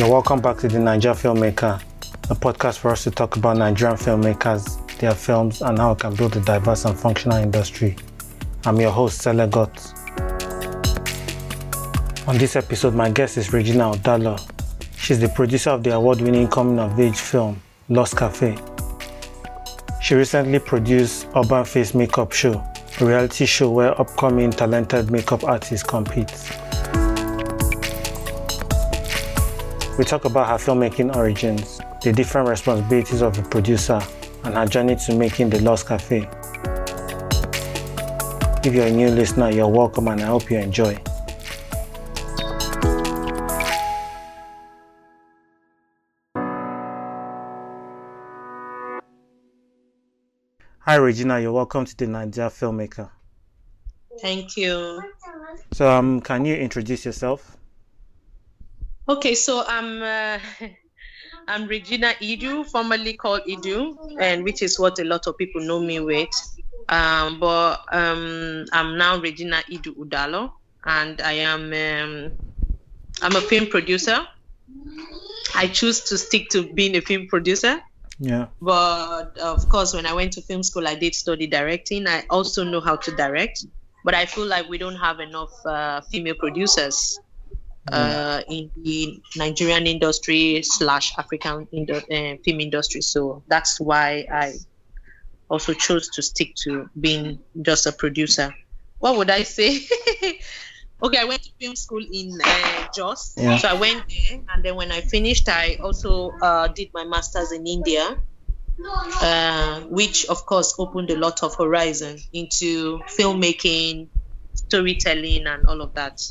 You're welcome back to the Naija Filmmaker, a podcast for us to talk about Nigerian filmmakers, their films, and how it can build a diverse and functional industry. I'm your host, Selegot. On this episode, my guest is Regina Udalor. She's the producer of the award winning coming of age film, Lost Cafe. She recently produced Urban Face Makeup Show, a reality show where upcoming talented makeup artists compete. We talk about her filmmaking origins, the different responsibilities of a producer, and her journey to making The Lost Cafe. If you're a new listener, you're welcome and I hope you enjoy. Hi, Regina. You're welcome to the Nigeria Filmmaker. Thank you. So, um, can you introduce yourself? Okay, so I'm uh, I'm Regina Idu, formerly called Idu, and which is what a lot of people know me with. Um, but um, I'm now Regina Idu Udalor, and I am um, I'm a film producer. I choose to stick to being a film producer. Yeah. But of course, when I went to film school, I did study directing. I also know how to direct, but I feel like we don't have enough uh, female producers uh, in the Nigerian industry slash African indo- uh, film industry. So that's why I also chose to stick to being just a producer. What would I say? okay, I went to film school in uh, Jos. Yeah. So I went there, and then when I finished, I also uh, did my master's in India. Uh, which of course opened a lot of horizon into filmmaking, storytelling, and all of that.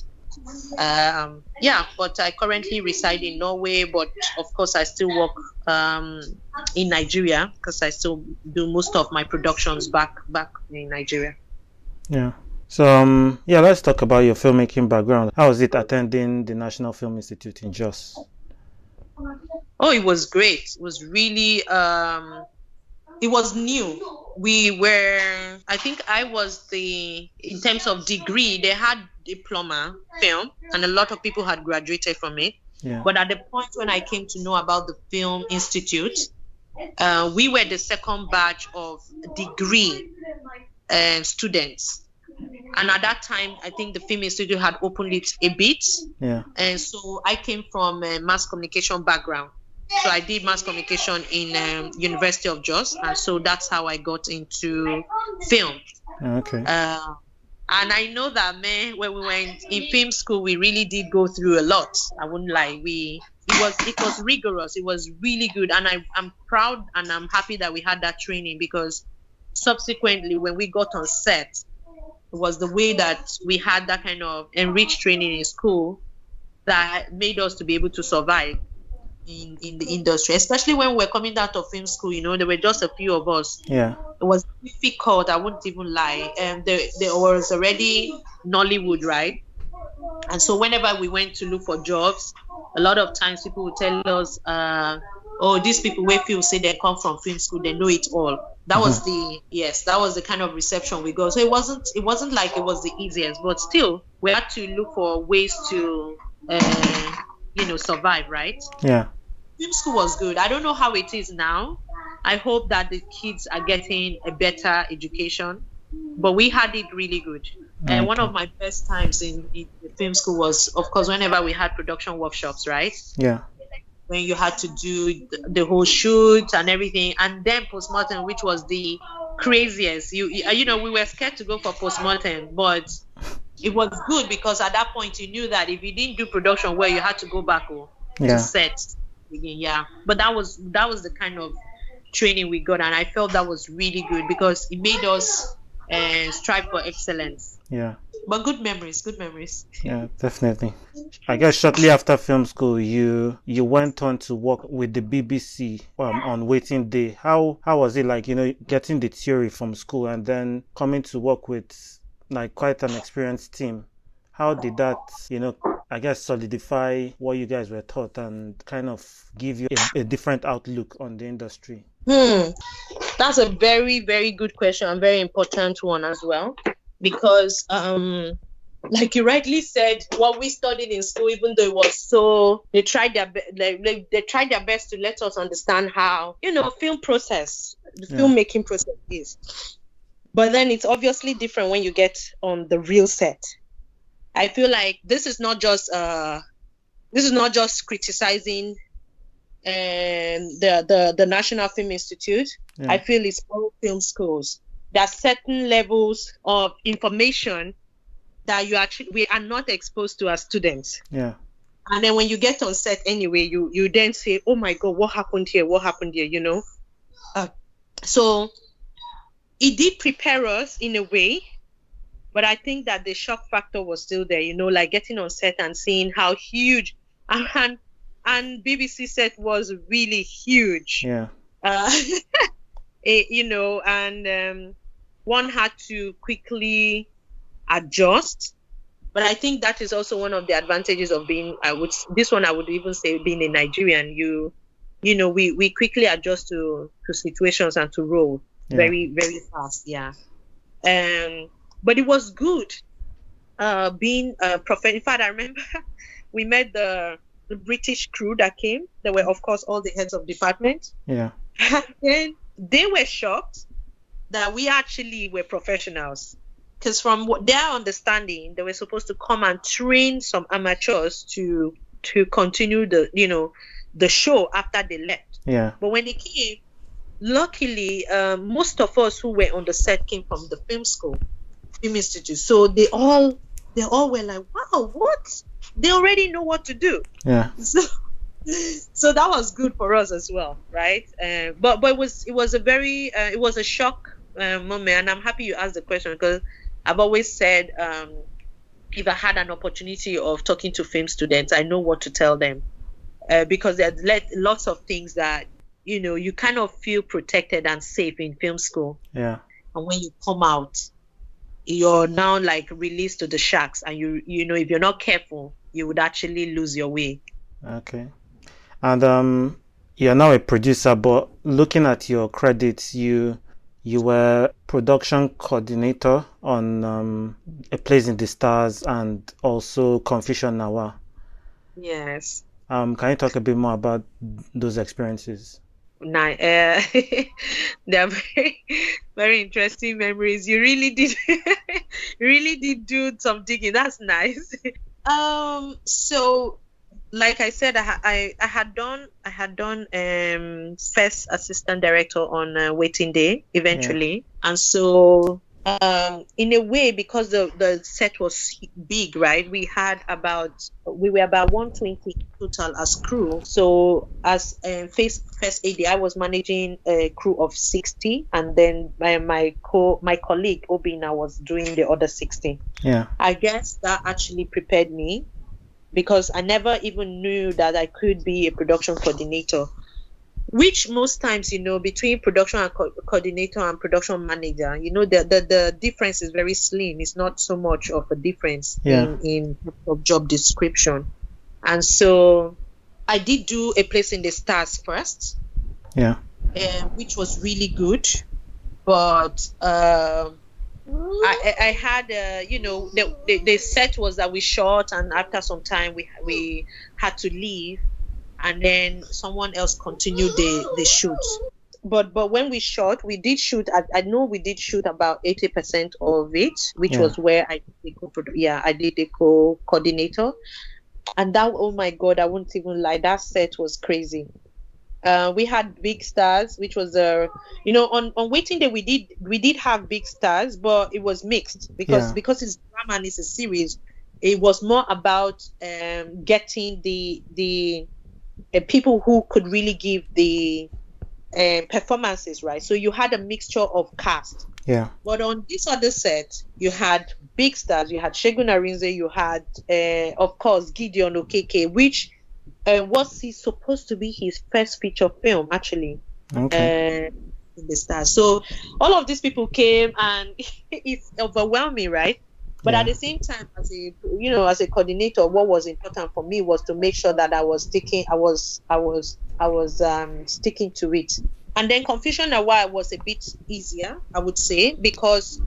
Um, yeah, but I currently reside in Norway, but of course I still work um, in Nigeria because I still do most of my productions back back in Nigeria. Yeah. So, um, yeah, let's talk about your filmmaking background. How was it attending the National Film Institute in Jos? Oh, it was great. It was really um it was new. We were I think I was the in terms of degree, they had diploma film and a lot of people had graduated from it. Yeah. But at the point when I came to know about the Film Institute, uh, we were the second batch of degree uh, students. And at that time, I think the Film Institute had opened it a bit. Yeah. And so I came from a mass communication background. So I did mass communication in um, University of Jos, and so that's how I got into film. Okay. Uh, and I know that man, when we went in film school, we really did go through a lot. I wouldn't lie. We it was it was rigorous. It was really good, and I I'm proud and I'm happy that we had that training because subsequently when we got on set, it was the way that we had that kind of enriched training in school that made us to be able to survive in in the industry, especially when we we're coming out of film school. You know, there were just a few of us Yeah. it was difficult. I wouldn't even lie. And there, there was already Nollywood, right? And so whenever we went to look for jobs, a lot of times people would tell us, uh, "Oh, these people where people say they come from film school, they know it all." That was the yes, that was the kind of reception we got. So it wasn't it wasn't like it was the easiest, but still we had to look for ways to, uh, you know, survive, right? Yeah. Film school was good. I don't know how it is now. I hope that the kids are getting a better education, but we had it really good. And one of my best times in, in the film school was, of course, whenever we had production workshops, right? Yeah. When you had to do the, the whole shoot and everything, and then postmortem, which was the craziest. You, you you know, we were scared to go for postmortem, but it was good because at that point you knew that if you didn't do production well, you had to go back oh, Yeah. to set again. Yeah, but that was that was the kind of training we got, and I felt that was really good because it made us uh, strive for excellence. Yeah. But good memories, good memories. Yeah, definitely. I guess shortly after film school, you you went on to work with the BBC um, on Wetin Dey. How how was it like? You know, getting the theory from school and then coming to work with like quite an experienced team. How did that, you know, I guess solidify what you guys were taught and kind of give you a, a different outlook on the industry? Hmm, that's a very very good question and very important one as well, because um, like you rightly said, what we studied in school, even though it was so, they tried their be- they, they tried their best to let us understand how you know film process, the Yeah. filmmaking process is. But then it's obviously different when you get on the real set. I feel like this is not just uh, this is not just criticizing um, the, the the National Film Institute. Yeah. I feel it's all film schools. There are certain levels of information that you actually we are not exposed to as students. Yeah. And then when you get on set anyway, you you then say, "Oh my God, what happened here? What happened here?" You know. Uh, so it did prepare us in a way, but I think that the shock factor was still there. You know, like getting on set and seeing how huge and and BBC set was really huge Yeah. uh, eh, you know, and um, one had to quickly adjust. But I think that is also one of the advantages of being. I would this one I would even say being a Nigerian. You, you know, we we quickly adjust to to situations and to role Yeah. very very fast. Yeah. Um, but it was good. Uh, being a prophet. In fact, I remember we met the the British crew that came. There were of course all the heads of department. Yeah. And then they were shocked that we actually were professionals. Because from what their understanding, they were supposed to come and train some amateurs to to continue the you know the show after they left. Yeah. But when they came, luckily, um, most of us who were on the set came from the film school, film institute. So they all they all were like, "Wow, what? They already know what to do." Yeah. so so that was good for us as well right uh, but but it was it was a very uh, it was a shock uh, moment and i'm happy you asked the question because i've always said um, if i had an opportunity of talking to film students i know what to tell them uh, because there are let, lots of things that you know you kind of feel protected and safe in film school Yeah. and when you come out you're now like released to the sharks and you you know if you're not careful you would actually lose your way Okay. And um you're now a producer, but looking at your credits, you you were production coordinator on um, A Place in the Stars and also Confusion Na Wa. yes Um, can you talk a bit more about those experiences? Ni- uh, they're very, very interesting memories. You really did, really did do some digging. That's nice. um, so, like I said, I, I, I had done, I had done um first assistant director on uh, Wetin Dey eventually, and so um in a way because the the set was big right we had about we were about 120 total as crew so as um, first first AD I was managing a crew of 60 and then my, my co my colleague Obina was doing the other 60 Yeah. I guess that actually prepared me because I never even knew that I could be a production coordinator. Which most times, you know, between production and co- coordinator and production manager, you know, the, the the difference is very slim. It's not so much of a difference Yeah. in in of job description. And so, I did do a place in the stars first, Yeah. uh, which was really good. But um I, I I had, uh, you know, the, the, the set was that we shot, and after some time we we had to leave, and then someone else continued the the shoot. But but when we shot, we did shoot. I, I know we did shoot about eighty percent of it, which Yeah. was where I did the co yeah I did the co coordinator, and that oh my god, I won't even lie, that set was crazy. Uh, we had big stars, which was uh, you know on on Wetin Dey we did we did have big stars, but it was mixed because Yeah. because it's drama and it's a series. It was more about um, getting the the uh, people who could really give the uh, performances right. So you had a mixture of cast. Yeah. But on this other set, you had big stars. You had Segun Arinze. You had, uh, of course, Gideon Okeke, which uh, was he supposed to be his first feature film, actually, Okay. uh, in the stars. So all of these people came, and it's overwhelming, right? But Yeah. at the same time, as a you know, as a coordinator, what was important for me was to make sure that I was sticking, I was, I was, I was um, sticking to it. And then Confusion Na Wa was a bit easier, I would say, because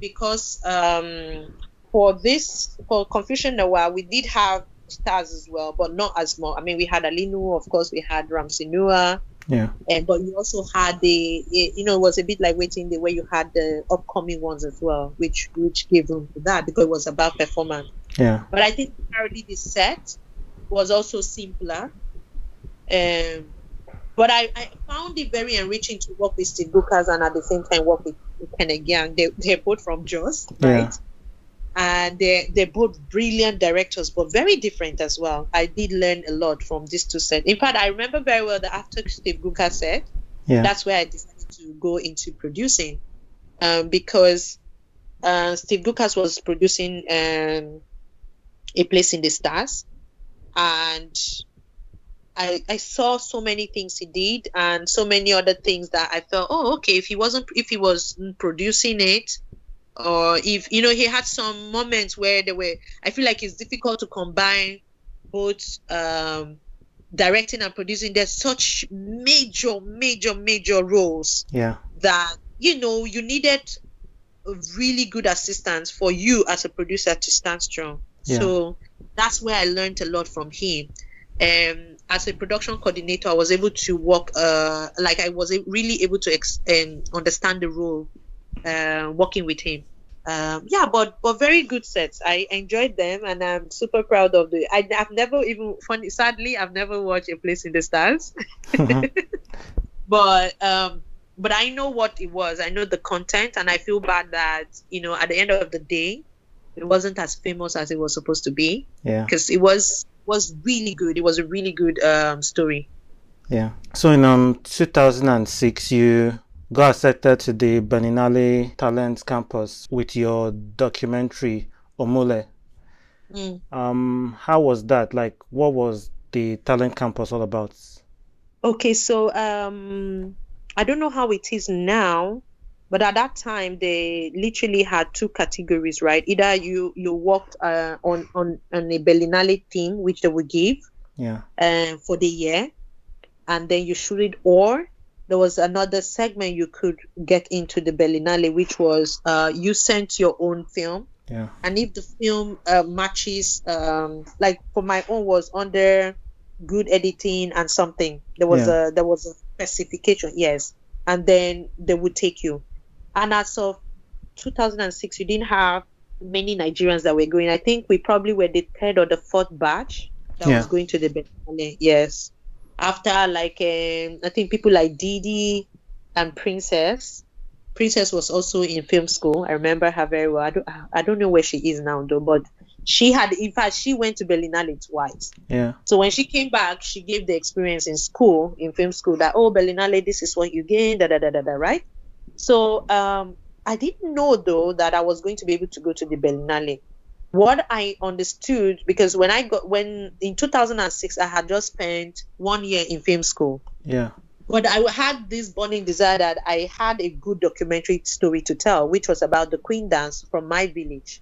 because um, for this for Confusion Na Wa, we did have stars as well, but not as much. I mean, we had Ali Nuhu, of course, we had Ramsey Nouah, Yeah. and but you also had the you know it was a bit like waiting the way you had the upcoming ones as well, which which gave room to that because it was about performance. Yeah. But I think apparently the set was also simpler. Um, but I, I found it very enriching to work with Steve Gukas and at the same time work with, Kenneth Gyang. They, they're both from Yeah. right? And they're, they're both brilliant directors, but very different as well. I did learn a lot from these two sets. In fact, I remember very well that after Steve Gukas said, Yeah. that's where I decided to go into producing um, because uh, Steve Gukas was producing um, A Place in the Stars, and I, I saw so many things he did and so many other things that I felt, oh, okay, if he wasn't, if he was producing it, or if you know, he had some moments where there were, I feel like it's difficult to combine both um, directing and producing. There's such major, major, major roles Yeah. that you know you needed a really good assistance for you as a producer to stand strong. Yeah. So that's where I learned a lot from him. Um, as a production coordinator, I was able to work, uh, like I was really able to ex- um, understand the role, uh, working with him. Um, yeah, but but very good sets. I enjoyed them, and I'm super proud of the. I, I've never even funny. Sadly, I've never watched a place in the stars Mhm. but um but i know what it was i know the content and i feel bad that you know at the end of the day it wasn't as famous as it was supposed to be yeah. because it was was really good it was a really good um story Yeah. So in um 2006, you got accepted to the Berlinale Talent Campus with your documentary Omule. Mm. Um, how was that? Like, what was the Talent Campus all about? okay so um i don't know how it is now but at that time they literally had two categories right either you you worked uh, on on on a berlinale theme which they would give Yeah. uh, for the year, and then you shoot it, or there was another segment you could get into the Berlinale, which was uh, you sent your own film, Yeah. and if the film uh, matches, um, like for my own was under good editing and something, there was Yeah. a there was a specification, yes, and then they would take you. And as of 2006, you didn't have many Nigerians that were going. I think we probably were the third or the fourth batch that Yeah. was going to the Berlinale. Yes, after like um, I think people like Didi and Princess. Princess was also in film school. I remember her very well. I don't, I don't know where she is now though, but she had, in fact, she went to Berlinale twice. Yeah. So when she came back, she gave the experience in school, in film school, that oh Berlinale, this is what you gain, da da da da da, right? So um, I didn't know though that I was going to be able to go to the Berlinale. What I understood because when I got when in 2006 I had just spent one year in film school, Yeah. but I had this burning desire that I had a good documentary story to tell, which was about the Queen dance from my village.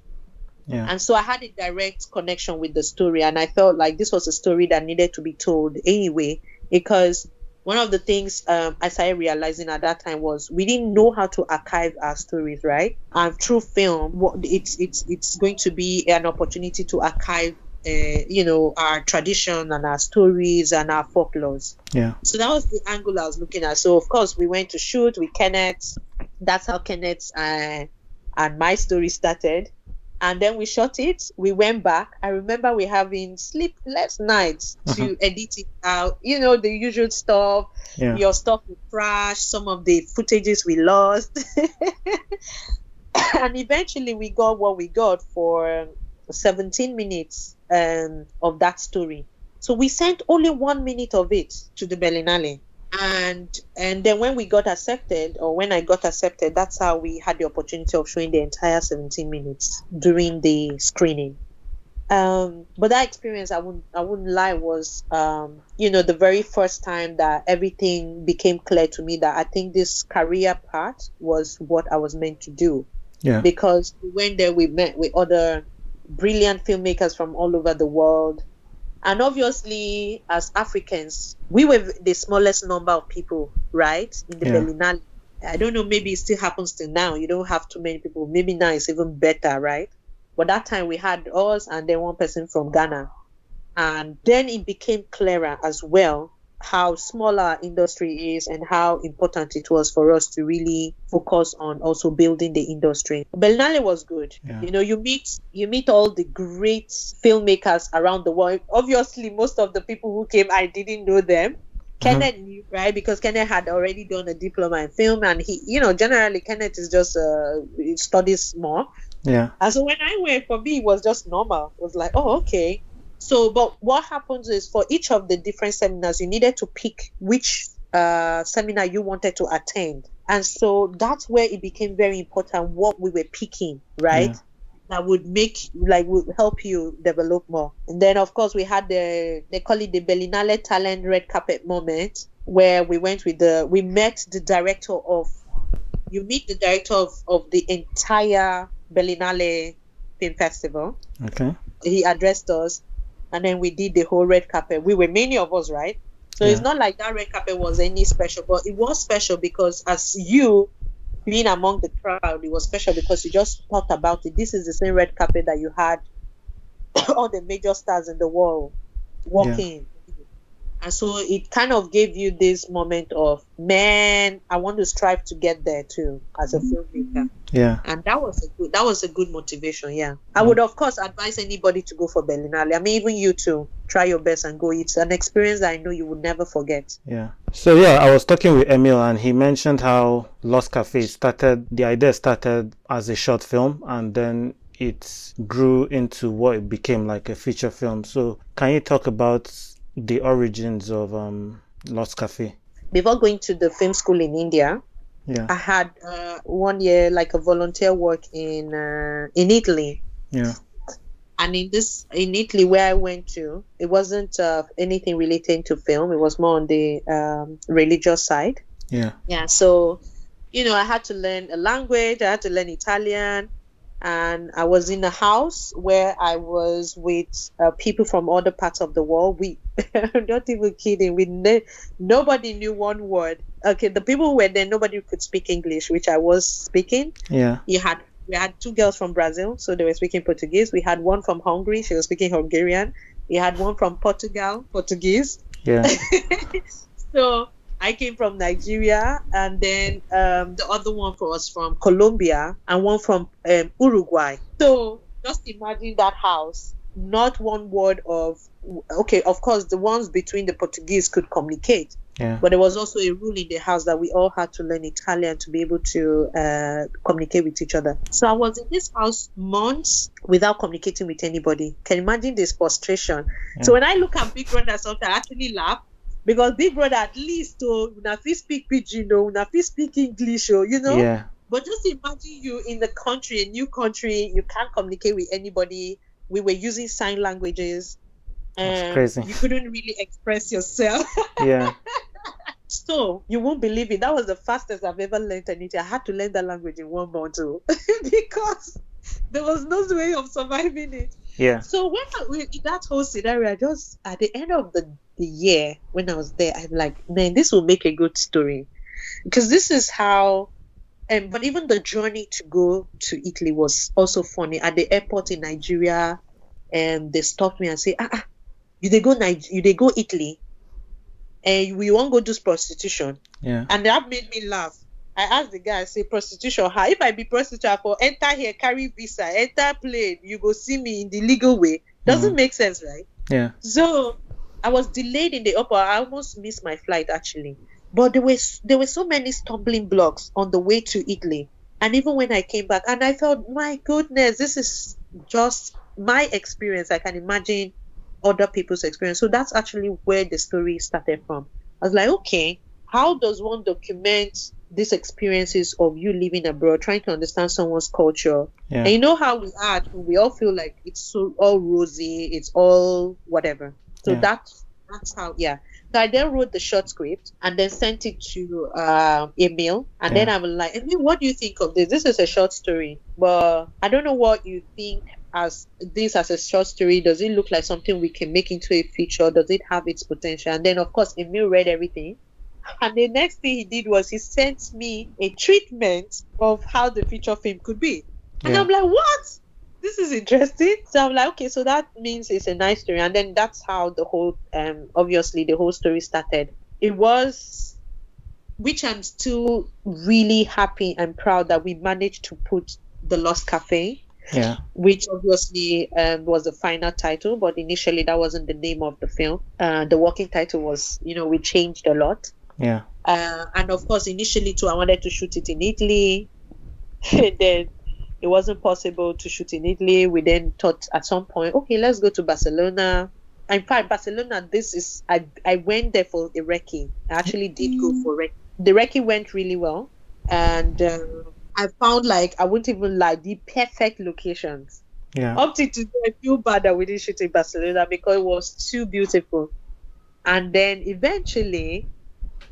Yeah. And so I had a direct connection with the story, and I felt like this was a story that needed to be told anyway. Because one of the things um, I started realizing at that time was we didn't know how to archive our stories, right? And through film, it's it's it's going to be an opportunity to archive, uh, you know, our tradition and our stories and our folklores. Yeah. So that was the angle I was looking at. So of course we went to shoot with Kenneth. That's how Kenneth uh, and my story started. And then we shot it. We went back. I remember we having sleepless nights to edit it out. You know the usual stuff. Yeah. Your stuff will crash. Some of the footages we lost. and eventually we got what we got for um, 17 minutes um, of that story. So we sent only one minute of it to the Berlinale. And and then when we got accepted, or when I got accepted, that's how we had the opportunity of showing the entire 17 minutes during the screening. Um, but that experience, I wouldn't I wouldn't lie, was um, you know the very first time that everything became clear to me that I think this career part was what I was meant to do Yeah. because we went there, we met with other brilliant filmmakers from all over the world. And obviously, as Africans, we were the smallest number of people, right? In the Yeah. Berlinale. I don't know, maybe it still happens till now. You don't have too many people. Maybe now it's even better, right? But that time we had us and then one person from Ghana. And then it became clearer as well how small our industry is and how important it was for us to really focus on also building the industry. Berlinale was good. Yeah. You know, you meet you meet all the great filmmakers around the world. Obviously, most of the people who came, I didn't know them. Kenneth knew, right? Because Kenneth had already done a diploma in film, and he, you know, generally Kenneth is just uh, studies more. Yeah. And so when I went, for me, it was just normal. It was like, oh, okay. So, but what happens is for each of the different seminars, you needed to pick which uh, seminar you wanted to attend. And so that's where it became very important what we were picking, right? Yeah. That would make, like, would help you develop more. And then, of course, we had the, they call it the Berlinale Talent Red Carpet moment, where we went with the, we met the director of, you meet the director of, of the entire Berlinale Film Festival Okay. he addressed us and then we did the whole red carpet. We were many of us right? So it's not like that red carpet was any special but it was special because as you being among the crowd it was special because you just thought about it. This is the same red carpet that you had all the major stars in the world walking and so it kind of gave you this moment of man i want to strive to get there too as a filmmaker Yeah. and that was a good that was a good motivation yeah i mm. would of course advise anybody to go for berlinale i mean even you too try your best and go it's an experience that i know you would never forget Yeah. So yeah, I was talking with Emil and he mentioned how Lost Cafe started the idea started as a short film and then it grew into what it became like a feature film. So can you talk about the origins of um Lost Cafe? before going to the film school in india Yeah. i had uh, one year like a volunteer work in uh, in italy Yeah. and in this in italy where i went to it wasn't uh, anything relating to film it was more on the um, religious side Yeah. yeah so you know i had to learn a language i had to learn italian and i was in a house where i was with uh, people from other parts of the world we not even kidding we ne- nobody knew one word okay the people who were there nobody could speak english which i was speaking Yeah. you had we had two girls from Brazil, so they were speaking Portuguese. We had one from Hungary, she was speaking Hungarian. We had one from Portugal, Portuguese. Yeah. so I came from Nigeria, and then um, the other one was from Colombia, and one from um, Uruguay. So just imagine that house. Not one word of okay. Of course, the ones between the Portuguese could communicate, Yeah. but there was also a rule in the house that we all had to learn Italian to be able to uh, communicate with each other. So I was in this house months without communicating with anybody. Can you imagine this frustration? So when I look at Big Brother, sometimes I actually laugh because Big Brother at least oh, una fit speak pidgin, oh, una fit speak English, oh, you know. Yeah. But just imagine you in the country, a new country, you can't communicate with anybody. We were using sign languages. That's and crazy. You couldn't really express yourself. Yeah. So you won't believe it. That was the fastest I've ever learned anything. I had to learn that language in one month too, oh. because there was no way of surviving it. Yeah. So when I, we- in that whole scenario, I just at the end of the, the year when I was there, I'm like, man, this will make a good story, because this is how. Um, but even the journey to go to Italy was also funny. At the airport in Nigeria, and they stopped me and say, ah, ah you they go Niger- you they go Italy, and we won't go do prostitution. Yeah. And that made me laugh. I asked the guy, I say, prostitution, how? If I be prostitute, I for enter here, carry visa, enter plane, you go see me in the legal way. Doesn't make sense, right? Yeah. So I was delayed in the airport. I almost missed my flight actually. But there was there were so many stumbling blocks on the way to Italy. And even when I came back, and I felt, my goodness, this is just my experience. I can imagine other people's experience. So that's actually where the story started from. I was like, okay, how does one document these experiences of you living abroad, trying to understand someone's culture? Yeah. And you know how we are, we all feel like it's so all rosy, it's all whatever. So Yeah. that's that's how yeah. So I then wrote the short script and then sent it to uh, Emil, and then I'm like, Emil, what do you think of this? This is a short story, but I don't know what you think as this as a short story. Does it look like something we can make into a feature? Does it have its potential? And then of course Emil read everything. And the next thing he did was he sent me a treatment of how the feature film could be. And Yeah. I'm like, what? This is interesting. So I'm like, okay, so that means it's a nice story. And then that's how the whole, um, obviously, the whole story started. It was, which I'm still really happy and proud that we managed to put The Lost Cafe, Yeah. which obviously um, was the final title, but initially that wasn't the name of the film. Uh, the working title was, you know, we changed a lot. Yeah. Uh, and of course, initially too, I wanted to shoot it in Italy. and then it wasn't possible to shoot in Italy. We then thought at some point, okay, let's go to Barcelona. In fact, Barcelona, this is I I went there for the recce. I actually did go for recce. The recce went really well, and um, I found like I wouldn't even lie the perfect locations. Yeah. Up to today, I feel bad that we didn't shoot in Barcelona because it was too beautiful. And then eventually,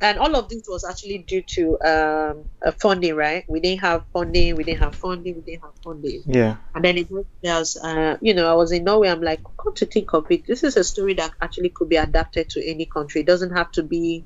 and all of this was actually due to um, funding, right? We didn't have funding, we didn't have funding, we didn't have funding. Yeah. And then it was, uh, you know, I was in Norway. I'm like, come to think of it, this is a story that actually could be adapted to any country. It doesn't have to be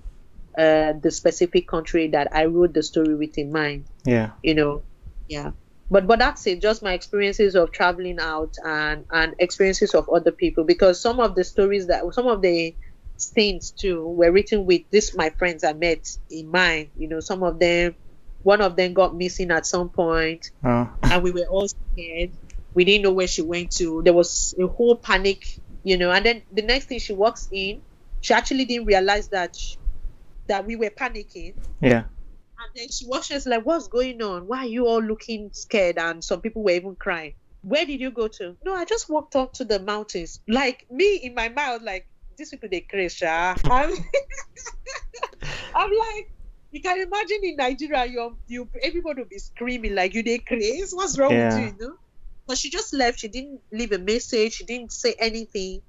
uh, the specific country that I wrote the story with in mind Yeah. you know yeah but but that's it just my experiences of traveling out and and experiences of other people because some of the stories that some of the scenes too were written with this my friends i met in mind you know some of them one of them got missing at some point Oh. and we were all scared we didn't know where she went to there was a whole panic you know and then the next thing she walks in she actually didn't realize that sh that we were panicking Yeah. and then she watched us like, what's going on? Why are you all looking scared? And some people were even crying. Where did you go to? No, I just walked up to the mountains. Like me in my was like, these people they crazy. sha." I'm, I'm like, you can imagine in Nigeria, you you everybody will be screaming like you they crazy. What's wrong Yeah. with you? You know? But she just left. She didn't leave a message. She didn't say anything.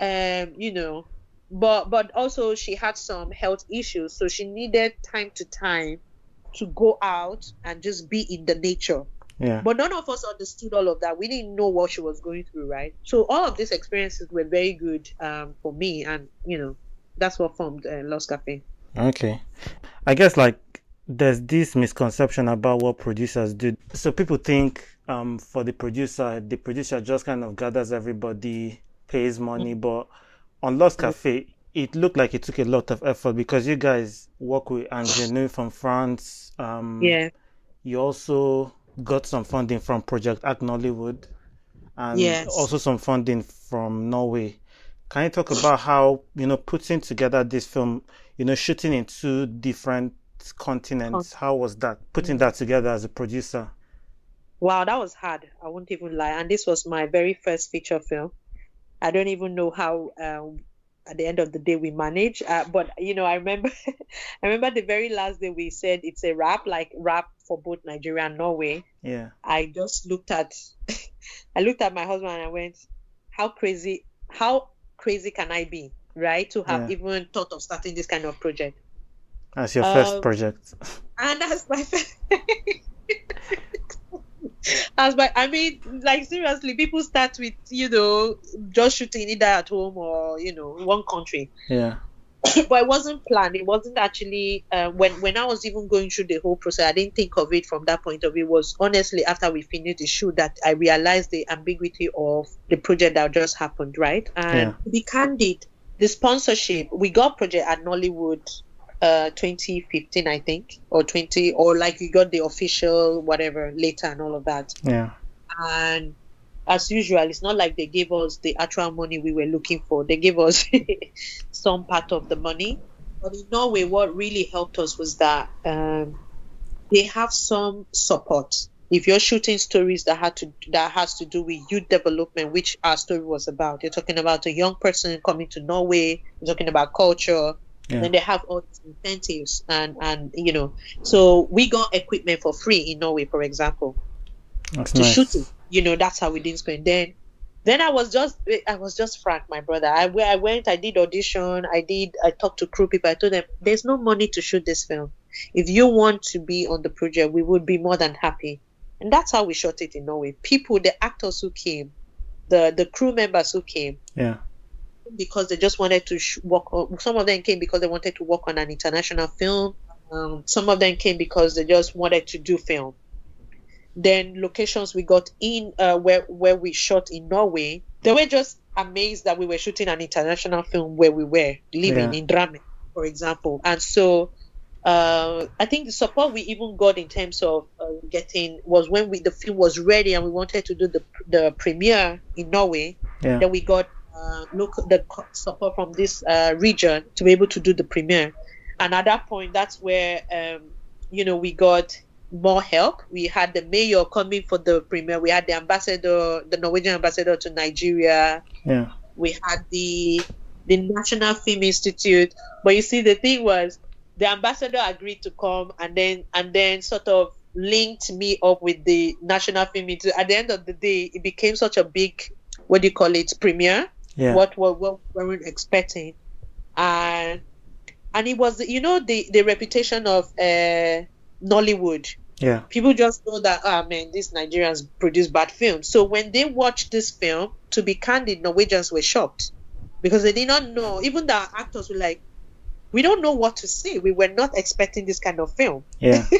Um, you know, but but also she had some health issues, so she needed time to time to go out and just be in the nature. Yeah. But none of us understood all of that. We didn't know what she was going through, right? So all of these experiences were very good um, for me, and you know, that's what formed uh, Lost Cafe. Okay. I guess like there's this misconception about what producers do. So people think um for the producer, the producer just kind of gathers everybody, pays money, but on Lost Cafe, it looked like it took a lot of effort because you guys work with Angénieux from France. Um Yeah, you also got some funding from Project Act Nollywood and Yes. also some funding from Norway. Can you talk about how, you know, putting together this film, you know, shooting in two different continents, how was that? Putting that together as a producer. wow, that was hard. I won't even lie. And this was my very first feature film. I don't even know how. Um, at the end of the day, we managed. Uh, but you know, I remember, I remember the very last day we said it's a wrap, like wrap for both Nigeria and Norway. Yeah. I just looked at I looked at my husband and I went, How crazy how crazy can I be? Right? To have Yeah. even thought of starting this kind of project. As your first Um, project. And that's my as my I mean, like seriously, people start with, you know, just shooting either at home or, you know, one country. Yeah. but it wasn't planned. It wasn't actually uh, when when I was even going through the whole process. I didn't think of it from that point of view. It was honestly after we finished the shoot that I realized the ambiguity of the project that just happened. Right, and Yeah. be candid, the sponsorship we got project at Nollywood. Uh, 2015, I think, or 20, or like we got the official whatever later and all of that Yeah. and as usual it's not like they gave us the actual money we were looking for they gave us some part of the money but in norway what really helped us was that um, they have some support if you're shooting stories that had to that has to do with youth development which our story was about you're talking about a young person coming to norway you're talking about culture Yeah. then they have all these incentives and and you know so we got equipment for free in norway for example That's to nice. shoot it. You know, that's how we did going. Then, then I was just, I was just frank, my brother. I, where I went, I did audition, I did, I talked to crew people. I told them, there's no money to shoot this film. If you want to be on the project, we would be more than happy. And that's how we shot it in Norway. People, the actors who came, the the crew members who came, Yeah. because they just wanted to sh- work on. Some of them came because they wanted to work on an international film. Um, some of them came because they just wanted to do film. Then locations we got in uh, where where we shot in Norway, they were just amazed that we were shooting an international film where we were living Yeah. in Drammen, for example. And so uh, I think the support we even got in terms of uh, getting was when we the film was ready and we wanted to do the the premiere in Norway. Yeah. Then we got uh, local the support from this uh, region to be able to do the premiere. And at that point, that's where um, you know we got more help. We had the mayor coming for the premiere. We had the ambassador, the Norwegian ambassador to Nigeria. Yeah. We had the the National Film Institute. But you see, the thing was, the ambassador agreed to come, and then and then sort of linked me up with the National Film Institute. At the end of the day, it became such a big, what do you call it, premiere Yeah. what what what we weren't expecting, and and it was you know the the reputation of uh, Nollywood. Yeah. People just know that ah man, these Nigerians produce bad films. So when they watched this film, to be candid, Norwegians were shocked because they did not know. Even the actors were like, we don't know what to say. We were not expecting this kind of film. Yeah.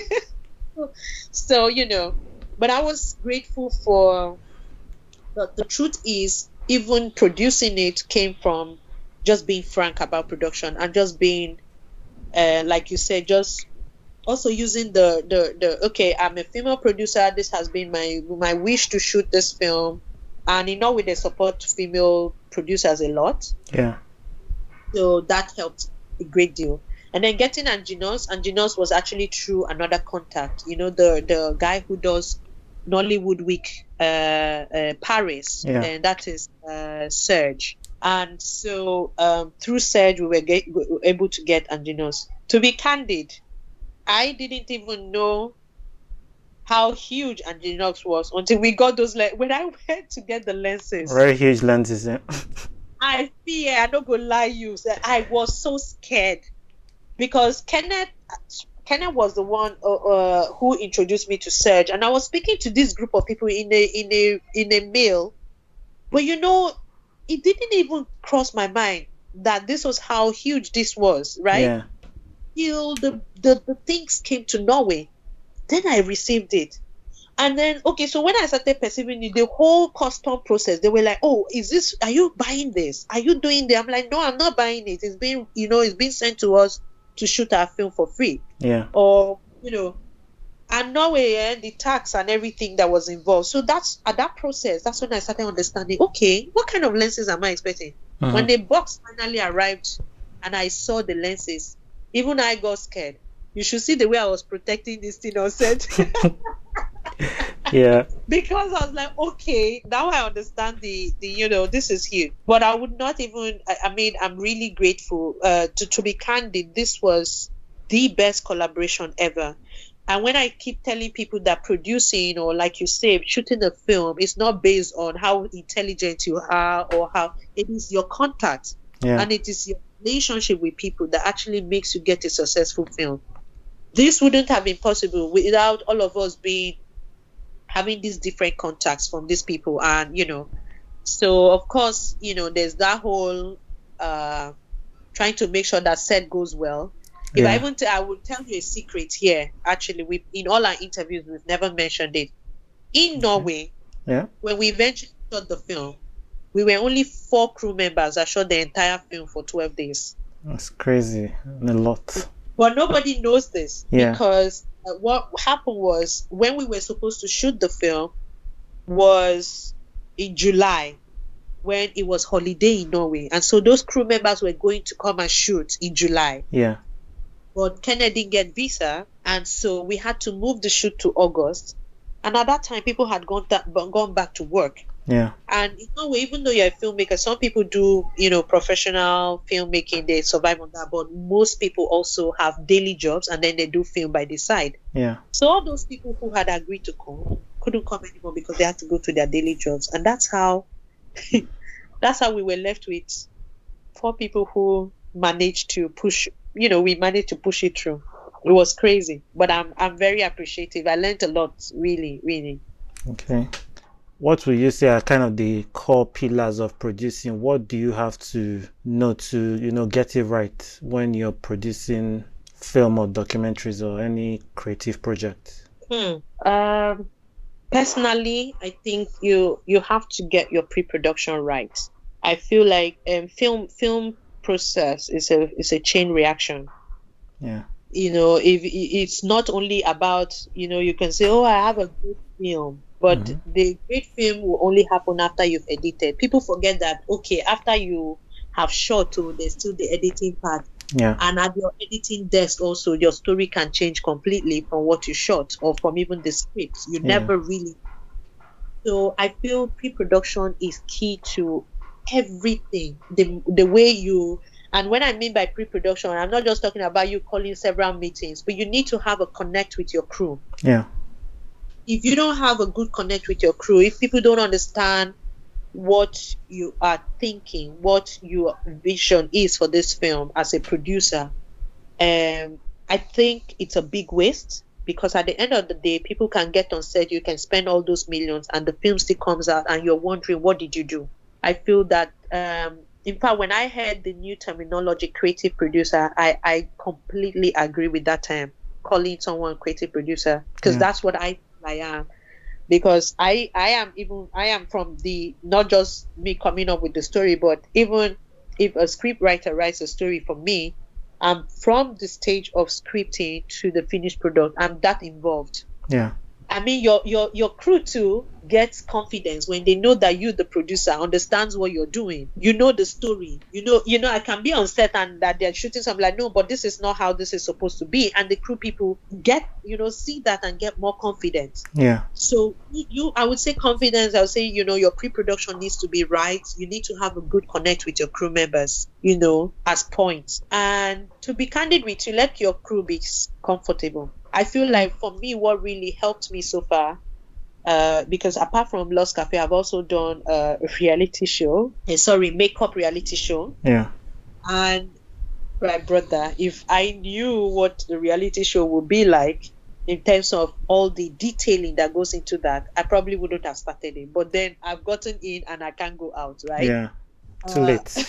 So you know, but I was grateful for. But the truth is, even producing it came from just being frank about production and just being, uh, like you said, just also using the, the the okay, I'm a female producer. This has been my my wish to shoot this film, and you know, with the support female producers a lot Yeah. so that helped a great deal and then getting Angénieux Angénieux was actually through another contact you know the the guy who does Nollywood Week uh, uh Paris Yeah. and that is uh Serge and so um through Serge we were, get, we were able to get Angénieux to be candid I didn't even know how huge Angénieux was until we got those like when I went to get the lenses Very huge lenses. Yeah. I fear, I don't go lie you. I was so scared because Kenneth Kenneth was the one uh, uh, who introduced me to Serge, and I was speaking to this group of people in a in a in a mail. But you know, it didn't even cross my mind that this was how huge this was, right? Yeah. Till the, the the things came to Norway. Then I received it. And then okay, so when I started perceiving it, the whole custom process, they were like, Oh, is this are you buying this? Are you doing that? I'm like, No, I'm not buying it. It's been you know, it's been sent to us to shoot our film for free. Yeah. Or, you know, and Norway and the tax and everything that was involved. So that's at that process, that's when I started understanding, okay, what kind of lenses am I expecting? Mhm. When the box finally arrived and I saw the lenses, even I got scared. You should see the way I was protecting this set Yeah. because I was like, okay, now I understand the, the you know, this is huge. But I would not even, I, I mean, I'm really grateful. Uh, to, to be candid, this was the best collaboration ever. And when I keep telling people that producing or, like you say, shooting a film is not based on how intelligent you are or how it is your contact Yeah. and it is your relationship with people that actually makes you get a successful film. This wouldn't have been possible without all of us being having these different contacts from these people, and you know, so of course, you know, there's that whole uh, trying to make sure that set goes well. If I Yeah. even t- I will tell you a secret here. Actually, we in all our interviews we've never mentioned it. In Norway, Yeah. when we eventually shot the film, we were only four crew members that shot the entire film for 12 days. That's crazy. A lot. But nobody knows this Yeah. because uh, what happened was when we were supposed to shoot the film was in July when it was holiday in Norway. And so those crew members were going to come and shoot in July. Yeah. But Kenneth didn't get visa, and so we had to move the shoot to August. And at that time, people had gone that, gone back to work. Yeah. And you know, even though you're a filmmaker, some people do, you know, professional filmmaking, they survive on that. But most people also have daily jobs and then they do film by the side. Yeah. So all those people who had agreed to come couldn't come anymore because they had to go to their daily jobs. And that's how that's how we were left with four people who managed to push you know, we managed to push it through. It was crazy. But I'm I'm very appreciative. I learned a lot, really, really. Okay. What would you say are kind of the core pillars of producing? What do you have to know to, you know, get it right when you're producing film or documentaries or any creative project? Hmm. Um, personally, I think you you have to get your pre-production right. I feel like um, film film process is a is a chain reaction. Yeah. You know, if it's not only about you know you can say oh I have a good film, but Mhm. the great film will only happen after you've edited. People forget that okay after you have shot, oh, there's still the editing part Yeah. and at your editing desk also your story can change completely from what you shot or from even the script you Yeah. never really so i feel pre-production is key to everything the the way you and when i mean by pre-production i'm not just talking about you calling several meetings but you need to have a connect with your crew Yeah. If you don't have a good connect with your crew, if people don't understand what you are thinking, what your vision is for this film as a producer, um, I think it's a big waste because at the end of the day, people can get on set, you can spend all those millions, and the film still comes out, and you're wondering, what did you do? I feel that, um, in fact, when I heard the new terminology, creative producer, I, I completely agree with that term, calling someone creative producer, because Yeah. that's what I, I am. Because I, I am even I am from the not just me coming up with the story, but even if a script writer writes a story for me, I'm from the stage of scripting to the finished product. I'm that involved. Yeah. I mean, your your your crew too gets confidence when they know that you, the producer, understands what you're doing. You know the story. You know, you know. I can be on set and that they're shooting something like, no, but this is not how this is supposed to be. And the crew people get, you know, see that and get more confident. Yeah. So you, I would say confidence. I would say, you know, your pre-production needs to be right. You need to have a good connect with your crew members, you know, as points. And to be candid with you, let your crew be comfortable. I feel like for me, what really helped me so far, uh, because apart from Lost Cafe, I've also done a reality show. eh, sorry, makeup reality show. Yeah. And my brother, if I knew what the reality show would be like in terms of all the detailing that goes into that, I probably wouldn't have started it. But then I've gotten in and I can't go out, right? Yeah. Too Uh, late.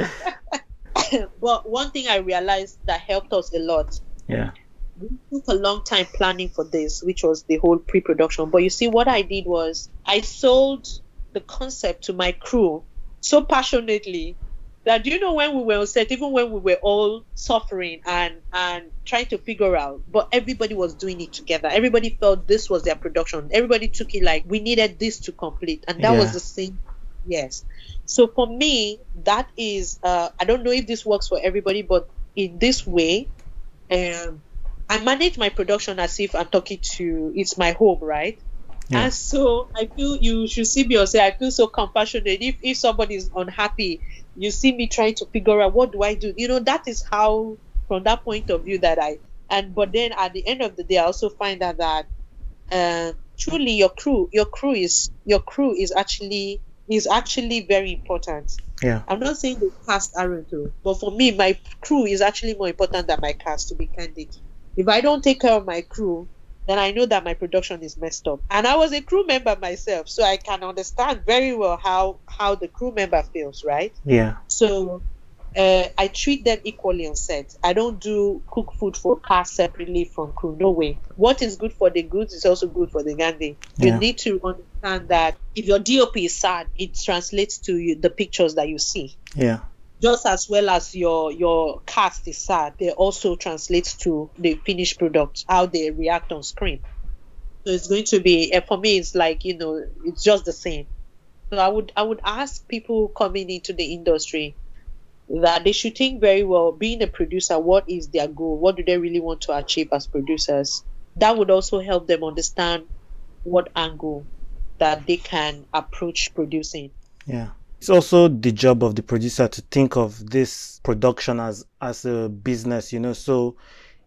but one thing I realized that helped us a lot Yeah. We took a long time planning for this, which was the whole pre-production. But you see, what I did was I sold the concept to my crew so passionately that you know when we were on set, even when we were all suffering and and trying to figure out, but everybody was doing it together. Everybody felt this was their production. Everybody took it like we needed this to complete, and that Yeah. was the same. Yes. So for me, that is uh, I don't know if this works for everybody, but in this way, um, I manage my production as if I'm talking to it's my home, right? Yeah. And so I feel you should see me or say I feel so compassionate. If if somebody is unhappy, you see me trying to figure out what do I do. You know, that is how from that point of view that I and but then at the end of the day I also find out that uh, truly your crew your crew is your crew is actually is actually very important. Yeah. I'm not saying the cast aren't too, but for me, my crew is actually more important than my cast, to be candid. If I don't take care of my crew, then I know that my production is messed up. And I was a crew member myself, so I can understand very well how how the crew member feels, right? Yeah. So uh, I treat them equally on set. I don't do cook food for cast separately from crew. No way. What is good for the goods is also good for the Gandhi. You need to understand that if your DOP is sad, it translates to you, the pictures that you see. Yeah. Just as well as your your cast is sad, they also translates to the finished product, how they react on screen. So it's going to be uh, for me. It's like you know, it's just the same. So I would I would ask people coming into the industry that they should think very well. Being a producer, what is their goal? What do they really want to achieve as producers? That would also help them understand what angle that they can approach producing. Yeah. It's also the job of the producer to think of this production as as a business, you know. So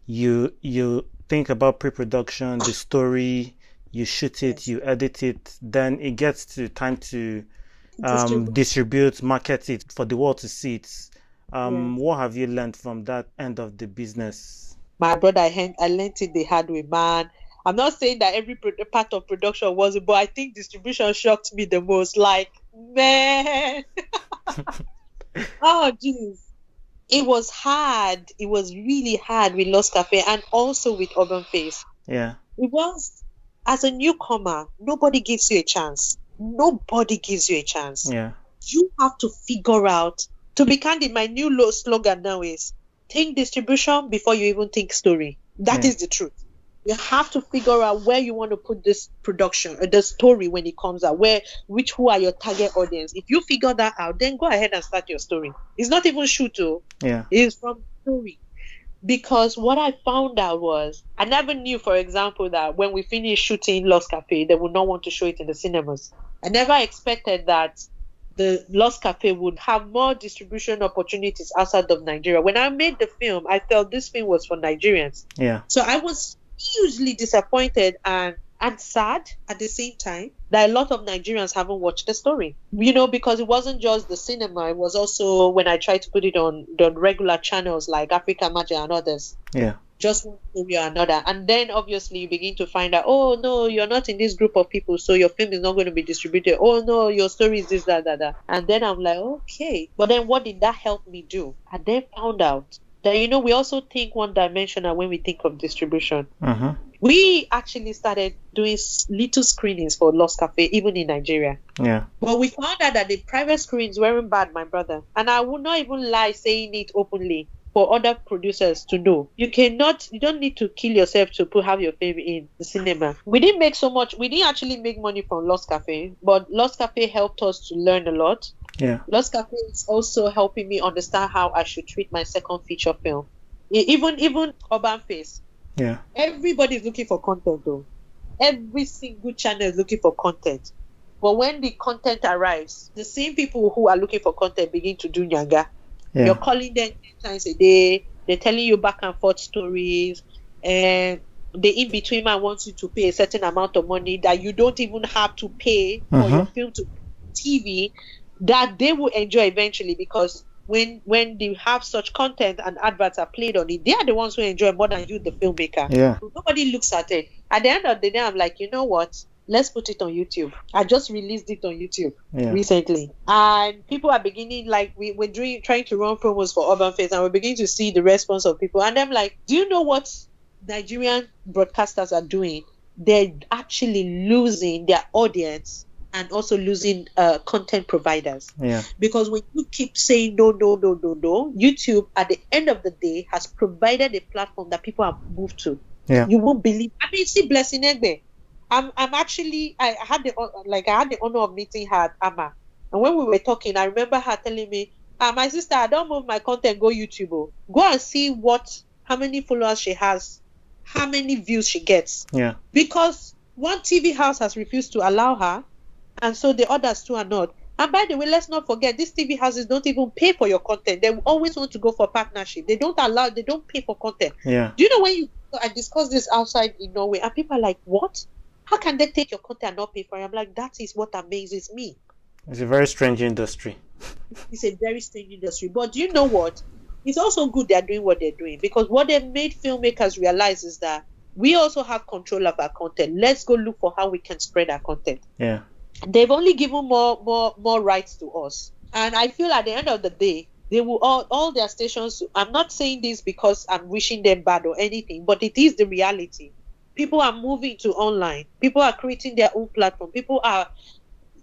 you you think about pre-production, the story, you shoot it, you edit it, then it gets to time to um, Distribute. distribute, market it for the world to see it. Um, What have you learned from that end of the business? my brother, I, I learned it the hard way, man. I'm not saying that every part of production wasn't, but I think distribution shocked me the most. Like, man, oh jeez, it was hard. It was really hard with Lost Cafe and also with Urban Face. Yeah. It was. as a newcomer, nobody gives you a chance. Nobody gives you a chance. Yeah. You have to figure out. To be candid, my new slogan now is think distribution before you even think story. That Yeah. is the truth. You have to figure out where you want to put this production, uh, the story when it comes out. Where, which, who are your target audience? If you figure that out, then go ahead and start your story. It's not even shoot, oh. Yeah. It's from story. Because what I found out was I never knew, for example, that when we finished shooting Lost Cafe, they would not want to show it in the cinemas. I never expected that the Lost Cafe would have more distribution opportunities outside of Nigeria. When I made the film, I felt this film was for Nigerians. Yeah. So I was hugely disappointed and and sad at the same time that a lot of Nigerians haven't watched the story. You know, because it wasn't just the cinema, it was also when I tried to put it on the regular channels like Africa Magic and others. Yeah. Just one story or another. And then obviously you begin to find out, oh no, you're not in this group of people, so your film is not going to be distributed. Oh no, your story is this, that, that, that. And then I'm like, okay. But then what did that help me do? I then found out that you know we also think one dimensional when we think of distribution Mm-hmm. we actually started doing little screenings for Lost Cafe, even in Nigeria. Yeah. But we found out that the private screens weren't bad, my brother. And I would not even lie saying it openly for other producers to know. You cannot, you don't need to kill yourself to put have your film in the cinema. We didn't make so much. We didn't actually make money from Lost Cafe, but Lost Cafe helped us to learn a lot. Yeah. Lost Cafe is also helping me understand how I should treat my second feature film. Even even Urban Face Yeah. everybody's looking for content though. Every single channel is looking for content. But when the content arrives, the same people who are looking for content begin to do nyanga. You're calling them 10 times a day. They're telling you back and forth stories. And the in between man wants you to pay a certain amount of money that you don't even have to pay for your Mhm. film to TV that they will enjoy eventually because when when they have such content and adverts are played on it, they are the ones who enjoy more than you, the filmmaker. Yeah. Nobody looks at it. At the end of the day, I'm like, you know what? Let's put it on YouTube. I just released it on YouTube Yeah. recently, and people are beginning like we, we're doing trying to run promos for Urban Face, and we're beginning to see the response of people. And I'm like, do you know what Nigerian broadcasters are doing? They're actually losing their audience and also losing uh, content providers Yeah. because when you keep saying no, no, no, no, no, YouTube at the end of the day has provided a platform that people have moved to. Yeah. You won't believe. I mean, see, Blessing Egbe. I'm, I'm actually, I had the like I had the honor of meeting her at AMA, and when we were talking, I remember her telling me, ah, "My sister, I don't move my content. Go YouTube. oh. Go and see what, how many followers she has, how many views she gets." Yeah. because one TV house has refused to allow her, and so the others too are not. And by the way, let's not forget these TV houses don't even pay for your content. They always want to go for partnership. They don't allow. They don't pay for content. Yeah. Do you know when you? I discussed this outside in Norway, and people are like, "What? How can they take your content and not pay for it?" I'm like, "That is what amazes me." It's a very strange industry. It's a very strange industry. But do you know what? It's also good they're doing what they're doing because what they've made filmmakers realize is that we also have control of our content. Let's go look for how we can spread our content. Yeah. They've only given more more more rights to us. And I feel at the end of the day, they will all all their stations I'm not saying this because I'm wishing them bad or anything, but it is the reality. People are moving to online. People are creating their own platform. People are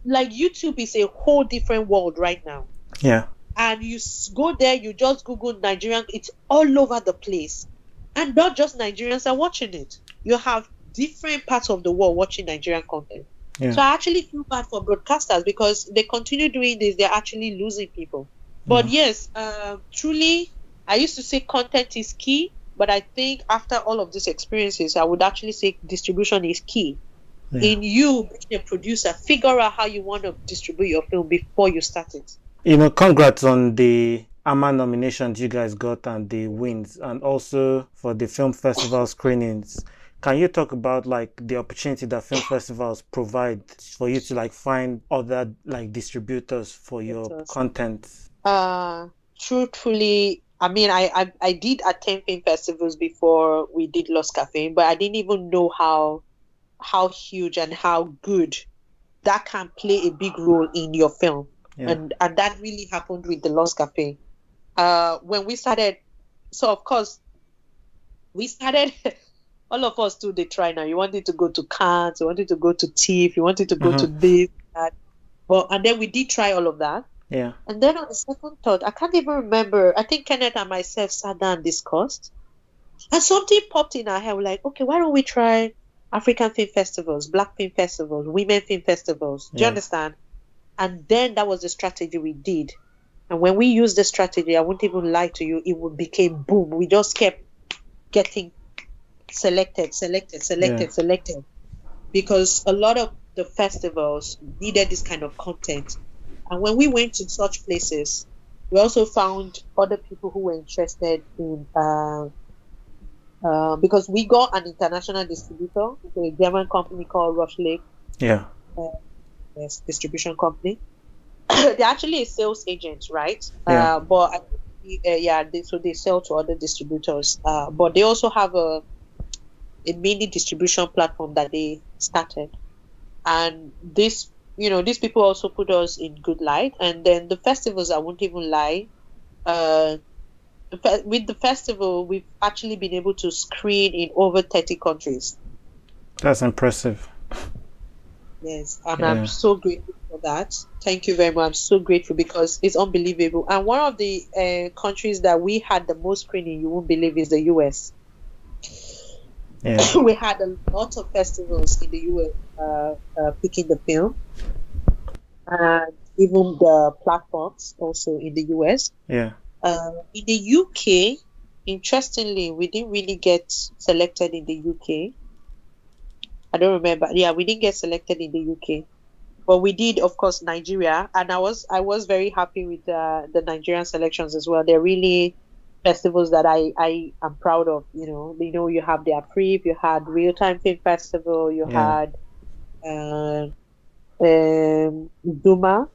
like YouTube is a whole different world right now Yeah. and you go there, you just Google Nigerian, it's all over the place. And not just Nigerians are watching it. You have different parts of the world watching Nigerian content. Yeah. So I actually feel bad for broadcasters because they continue doing this, they're actually losing people. But yes, uh, truly, I used to say content is key, but I think after all of these experiences, I would actually say distribution is key. Yeah. In you being a producer, figure out how you want to distribute your film before you start it. You know, congrats on the AMA nominations you guys got and the wins, and also for the film festival screenings. Can you talk about like the opportunity that film festivals provide for you to like find other like distributors for your content? Uh, truthfully, I mean, I, I I did attend film festivals before we did Lost Cafe, but I didn't even know how how huge and how good that can play a big role in your film, Yeah. and and that really happened with the Lost Cafe. Uh, when we started, so of course, we started all of us too they try now. You wanted to go to Cannes, you wanted to go to TIFF, you wanted to go to Mhm. this, that. Well, and then we did try all of that. Yeah. And then on the second thought, I can't even remember. I think Kenneth and myself sat down and discussed. And something popped in our head. We're like, okay, why don't we try African film festivals, black film festivals, women film festivals? Do you understand? And then that was the strategy we did. And when we used the strategy, I won't even lie to you, it would became boom. We just kept getting selected, selected, selected, Yeah. selected. Because a lot of the festivals needed this kind of content. And when we went to such places, we also found other people who were interested in, uh, uh, because we got an international distributor, a German company called Rushlake Yeah. yes, distribution company. They're actually a sales agent, right? Yeah. Uh, but uh, yeah, they, so they sell to other distributors. Uh, but they also have a a mini distribution platform that they started, and this, you know, these people also put us in good light. And then the festivals, I won't even lie, uh, with the festival, we've actually been able to screen in over 30 countries. That's impressive. Yes, and Yeah. I'm so grateful for that. Thank you very much. I'm so grateful because it's unbelievable. And one of the uh, countries that we had the most screening, you won't believe, is the US. Yeah. we had a lot of festivals in the US uh, uh, picking the film, and even the platforms also in the US. Yeah. Uh, in the UK, interestingly, we didn't really get selected in the UK. I don't remember. Yeah, we didn't get selected in the UK, but we did, of course, Nigeria, and I was I was very happy with uh, the Nigerian selections as well. They're really festivals that I I am proud of. You know, you know, you have the AFRIFF, you had Real Time Film Festival, you Yeah. had uh, um, Duma.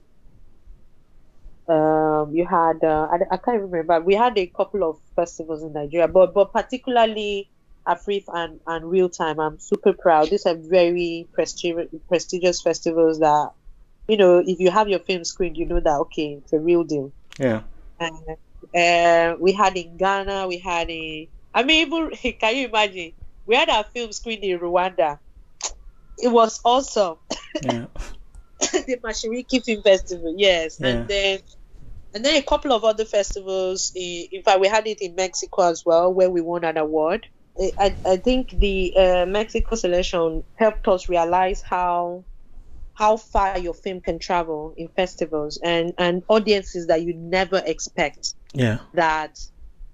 Um, you had uh, I, I can't remember. We had a couple of festivals in Nigeria, but but particularly AFRIFF and and Real Time. I'm super proud. These are very prestigious prestigious festivals that you know if you have your film screened, you know that okay, it's a real deal. Yeah. And uh, we had in Ghana, we had in I mean even can you imagine? We had our film screened in Rwanda. It was awesome. Yeah. the Mashariki Film Festival, yes, Yeah. and then and then a couple of other festivals. In, fact, we had it in Mexico as well, where we won an award. I, I, I think the uh, Mexico selection helped us realize how how far your film can travel in festivals and and audiences that you never expect Yeah. that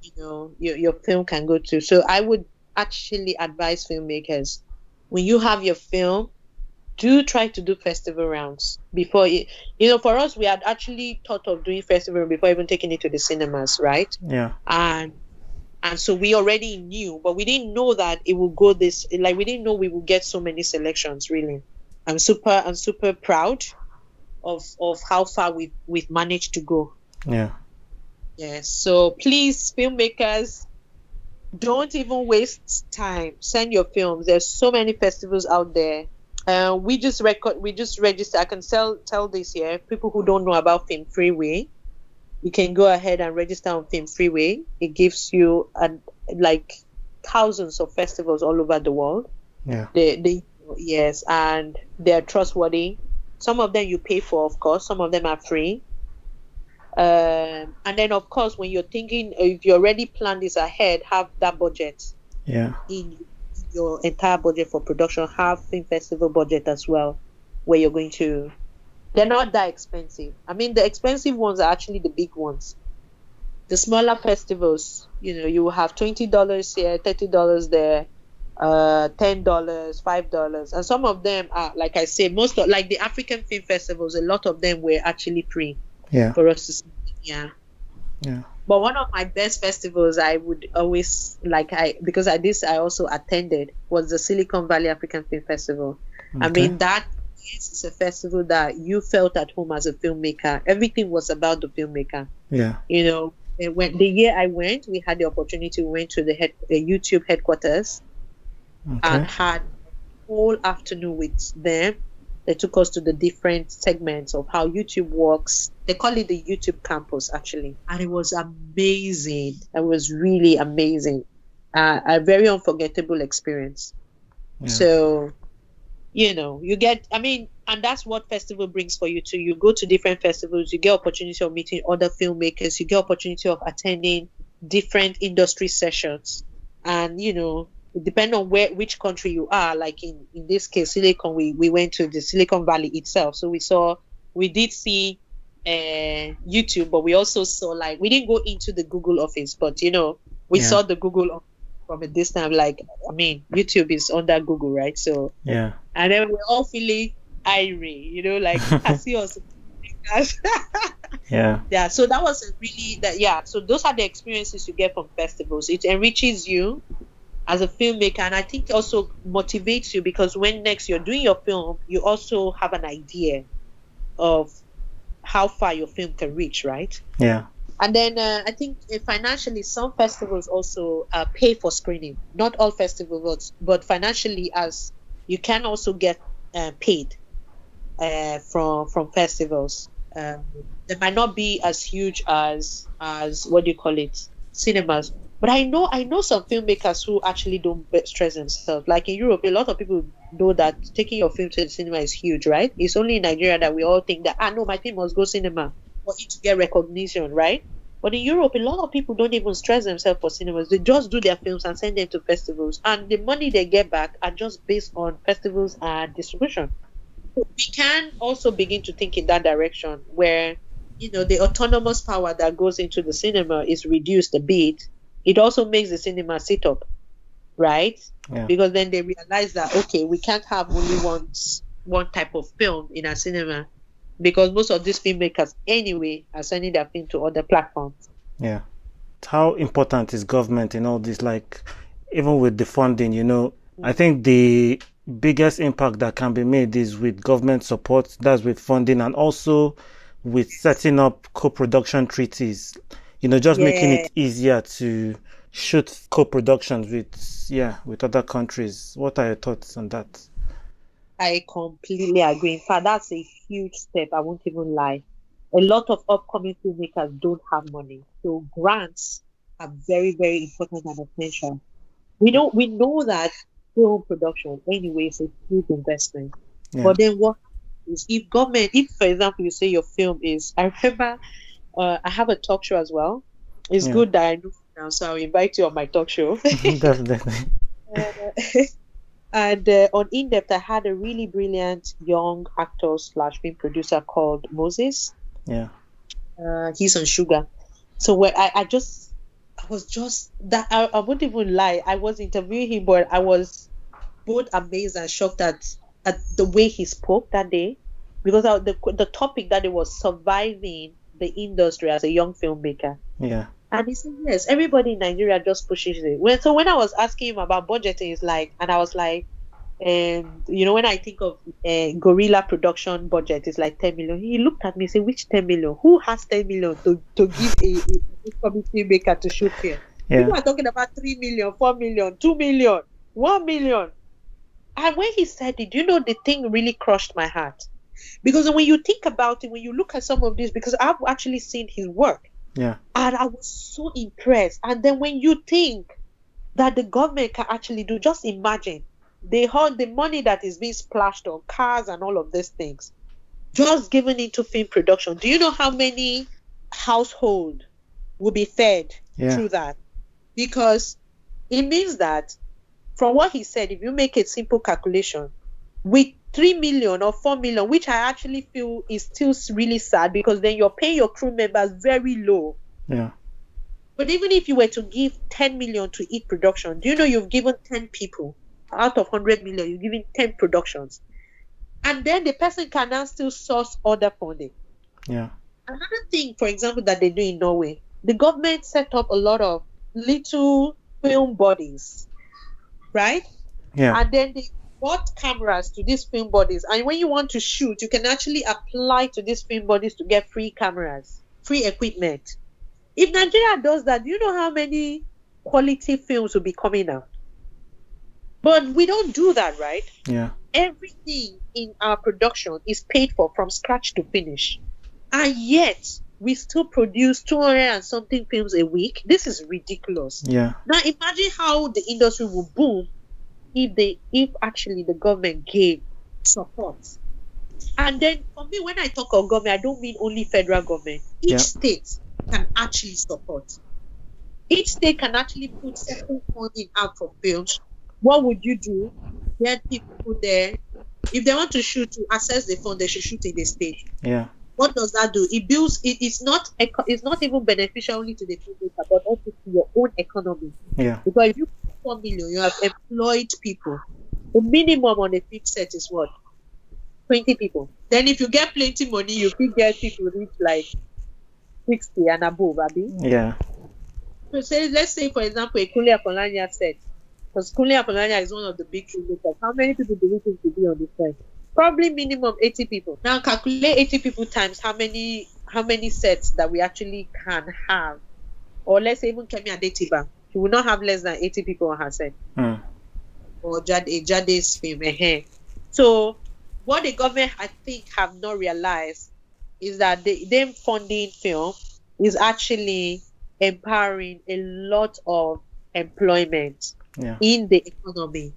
you know your, your film can go to. So I would actually advise filmmakers when you have your film, do try to do festival rounds before it. You know, for us, we had actually thought of doing festival before even taking it to the cinemas, right? Yeah. And and so we already knew, but we didn't know that it would go this. Like we didn't know we would get so many selections. Really, I'm super I'm super proud of of how far we have we've managed to go. Yeah. Yes. So please, filmmakers, don't even waste time. Send your films. There's so many festivals out there. Uh, we just record. We just register. I can tell tell this here. People who don't know about FilmFreeway, you can go ahead and register on FilmFreeway. It gives you an, like thousands of festivals all over the world. Yeah. They, they, yes, and they're trustworthy. Some of them you pay for, of course. Some of them are free. Um, and then, of course, when you're thinking, if you already planned this ahead, have that budget Yeah. in your entire budget for production. Have film festival budget as well, where you're going to. They're not that expensive. I mean, the expensive ones are actually the big ones. The smaller festivals, you know, you have twenty dollars here, thirty dollars there, uh, ten dollars, five dollars, and some of them are, like I say, most of like the African film festivals. A lot of them were actually free Yeah. for us to see. Yeah. Yeah. But one of my best festivals I would always like I because I this I also attended was the Silicon Valley African Film Festival. I mean that is a festival that you felt at home as a filmmaker. Everything was about the filmmaker. Yeah. You know, and when the year I went, we had the opportunity. We went to the head, the YouTube headquarters and Okay. had whole afternoon with them. They took us to the different segments of how YouTube works. They call it the YouTube campus actually, and it was amazing. It was really amazing. uh, a very unforgettable experience. Yeah. So, you know, you get, I mean, and that's what festival brings for you too. You go to different festivals, you get opportunity of meeting other filmmakers, you get opportunity of attending different industry sessions, and you know, depend on where which country you are. Like in in this case, Silicon, we we went to the Silicon Valley itself, so we saw, we did see. Uh, YouTube, but we also saw like we didn't go into the Google office, but you know we Yeah. saw the Google from a distance. Like I mean, YouTube is under Google, right? So Yeah. and then we're all feeling irate, you know, like I see us. Yeah. yeah, so that was a really that yeah. So those are the experiences you get from festivals. It enriches you as a filmmaker, and I think also motivates you because when next you're doing your film, you also have an idea of how far your film can reach, right? Yeah. And then uh, I think uh, financially, some festivals also uh, pay for screening. Not all festivals, but financially, as you can also get uh, paid uh, from from festivals. Um, they might not be as huge as as what do you call it, cinemas. But I know I know some filmmakers who actually don't stress themselves. Like in Europe, a lot of people know that taking your film to the cinema is huge, right? It's only in Nigeria that we all think that ah no, my film must go cinema for it to get recognition, right? But in Europe, a lot of people don't even stress themselves for cinemas. They just do their films and send them to festivals, and the money they get back are just based on festivals and distribution. We can also begin to think in that direction, where you know the autonomous power that goes into the cinema is reduced a bit. It also makes the cinema sit up, right? Yeah. Because then they realize that okay, we can't have only one one type of film in a cinema because most of these filmmakers anyway are sending their film to other platforms. Yeah. How important is government in all this? Like, even with the funding, you know, I think the biggest impact that can be made is with government support, that's with funding, and also with setting up co production treaties, you know, just making it easier to shoot co productions with, yeah, with other countries. What are your thoughts on that? I completely agree. In fact, that's a huge step. I won't even lie. A lot of upcoming filmmakers don't have money, so grants are very, very important and essential. We know we know that film production anyway is a huge investment. Yeah. But then what is if government, if for example you say your film is, I remember uh, I have a talk show as well. It's Yeah. good that I know now, so I'll invite you on my talk show. Definitely. Uh, and uh, on in depth, I had a really brilliant young actor slash film producer called Moses. Yeah. Uh, he's on Sugar. So when I, I just, I was just that I, I wouldn't even lie. I was interviewing him, but I was both amazed and shocked at at the way he spoke that day, because I, the the topic that it was surviving the industry as a young filmmaker. Yeah. And he said, yes, everybody in Nigeria just pushes it. When, so when I was asking him about budgeting, it's like, and I was like, um, you know, when I think of uh, guerrilla production budget, it's like 10 million. He looked at me and said, which 10 million? Who has 10 million to, to give a, a, a committee maker to shoot here? Yeah. People are talking about 3 million, 4 million, 2 million, 1 million. And when he said it, you know, the thing really crushed my heart. Because when you think about it, when you look at some of this, because I've actually seen his work, Yeah. and I was so impressed. And then when you think that the government can actually do, just imagine they heard the money that is being splashed on cars and all of these things, just given into film production. Do you know how many household will be fed Yeah. through that? Because it means that from what he said, if you make a simple calculation, with 3 million or 4 million, which I actually feel is still really sad because then you're paying your crew members very low. Yeah. But even if you were to give 10 million to each production, do you know you've given 10 people out of 100 million, you're giving 10 productions. And then the person can now still source other funding. Yeah. Another thing, for example, that they do in Norway, the government set up a lot of little film bodies, right? Yeah. and then they bought cameras to these film bodies and when you want to shoot you can actually apply to these film bodies to get free cameras free equipment if nigeria does that do you know how many quality films will be coming out but we don't do that right Yeah. everything in our production is paid for from scratch to finish and yet we still produce 200 and something films a week. This is ridiculous. Yeah. Now imagine how the industry will boom if they if actually the government gave support. And then for me, when I talk of government, I don't mean only federal government. Each Yeah. state can actually support. Each state can actually put certain funding out for films. What would you do? Get people there. If they want to shoot to access the fund, they should shoot in the state Yeah. what does that do? It builds. It, it's not. It's not even beneficial only to the filmmaker, but also to your own economy. Yeah. Because if you put four million, you have employed people. The minimum on a film set is what? Twenty people. Then if you get plenty money, you can get people reach like sixty and above. Abi. Yeah. So say, let's say for example, a Kunle Afolayan set. Because Kunle Afolayan is one of the big filmmakers. How many people do we think to be on the set? Probably minimum 80 people. Now calculate 80 people times how many how many sets that we actually can have. Or let's say even Kemi Adetiba. She will not have less than 80 people on her set. Mm. Or Jade, Jade's film. So what the government I think have not realized is that the, them funding film is actually empowering a lot of employment Yeah. in the economy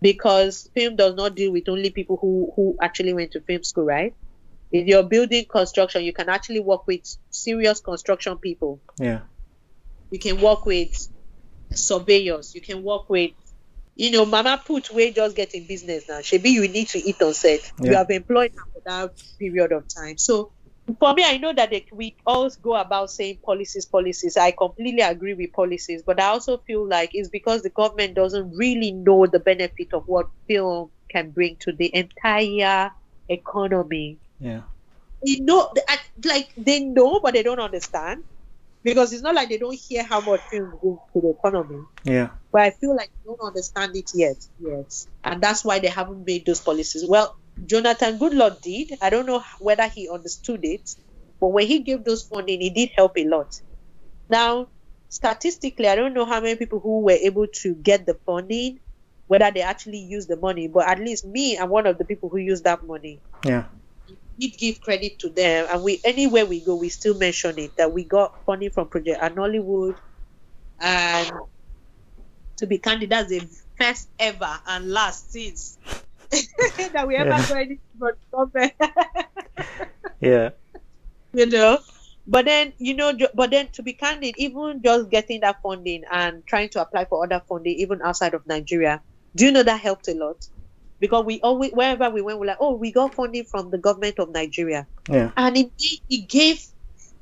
because film does not deal with only people who who actually went to film school right if you're building construction you can actually work with serious construction people Yeah. you can work with surveyors you can work with you know mama put way just getting business now. Maybe you need to eat on set. You have employed her for that period of time. So for me i know that they, we all go about saying policies policies. I completely agree with policies but i also feel like it's because the government doesn't really know the benefit of what film can bring to the entire economy. Yeah. you know like they know but they don't understand because it's not like they don't hear how much film brings to the economy. Yeah. but i feel like they don't understand it yet yes and that's why they haven't made those policies. Well jonathan goodluck did. I don't know whether he understood it but when he gave those funding it did help a lot. Now statistically i don't know how many people who were able to get the funding whether they actually used the money but at least me i'm one of the people who used that money. Yeah. Did give credit to them, and we anywhere we go, we still mention it that we got funding from Project ACT Nollywood, and to be candid, that's the first ever and last since that we ever Yeah. got anything from government. Yeah. you know. But then, you know, but then to be candid, even just getting that funding and trying to apply for other funding, even outside of Nigeria, do you know that helped a lot? Because we always, wherever we went, we're like, oh, we got funding from the government of Nigeria. Yeah. and it gave, it gave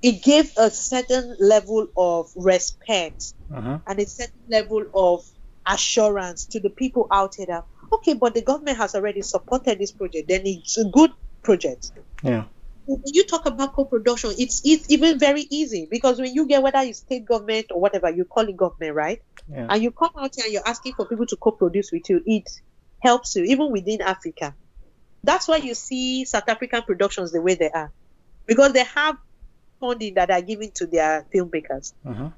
it gave a certain level of respect Uh-huh. and a certain level of assurance to the people out here that okay but the government has already supported this project then it's a good project Yeah. when you talk about co-production it's it's even very easy because when you get whether it's state government or whatever you call it government right Yeah. and you come out here and you're asking for people to co-produce with you it helps you even within africa. That's why you see south african productions the way they are. Because they have funding that are given to their filmmakers. Uh-huh.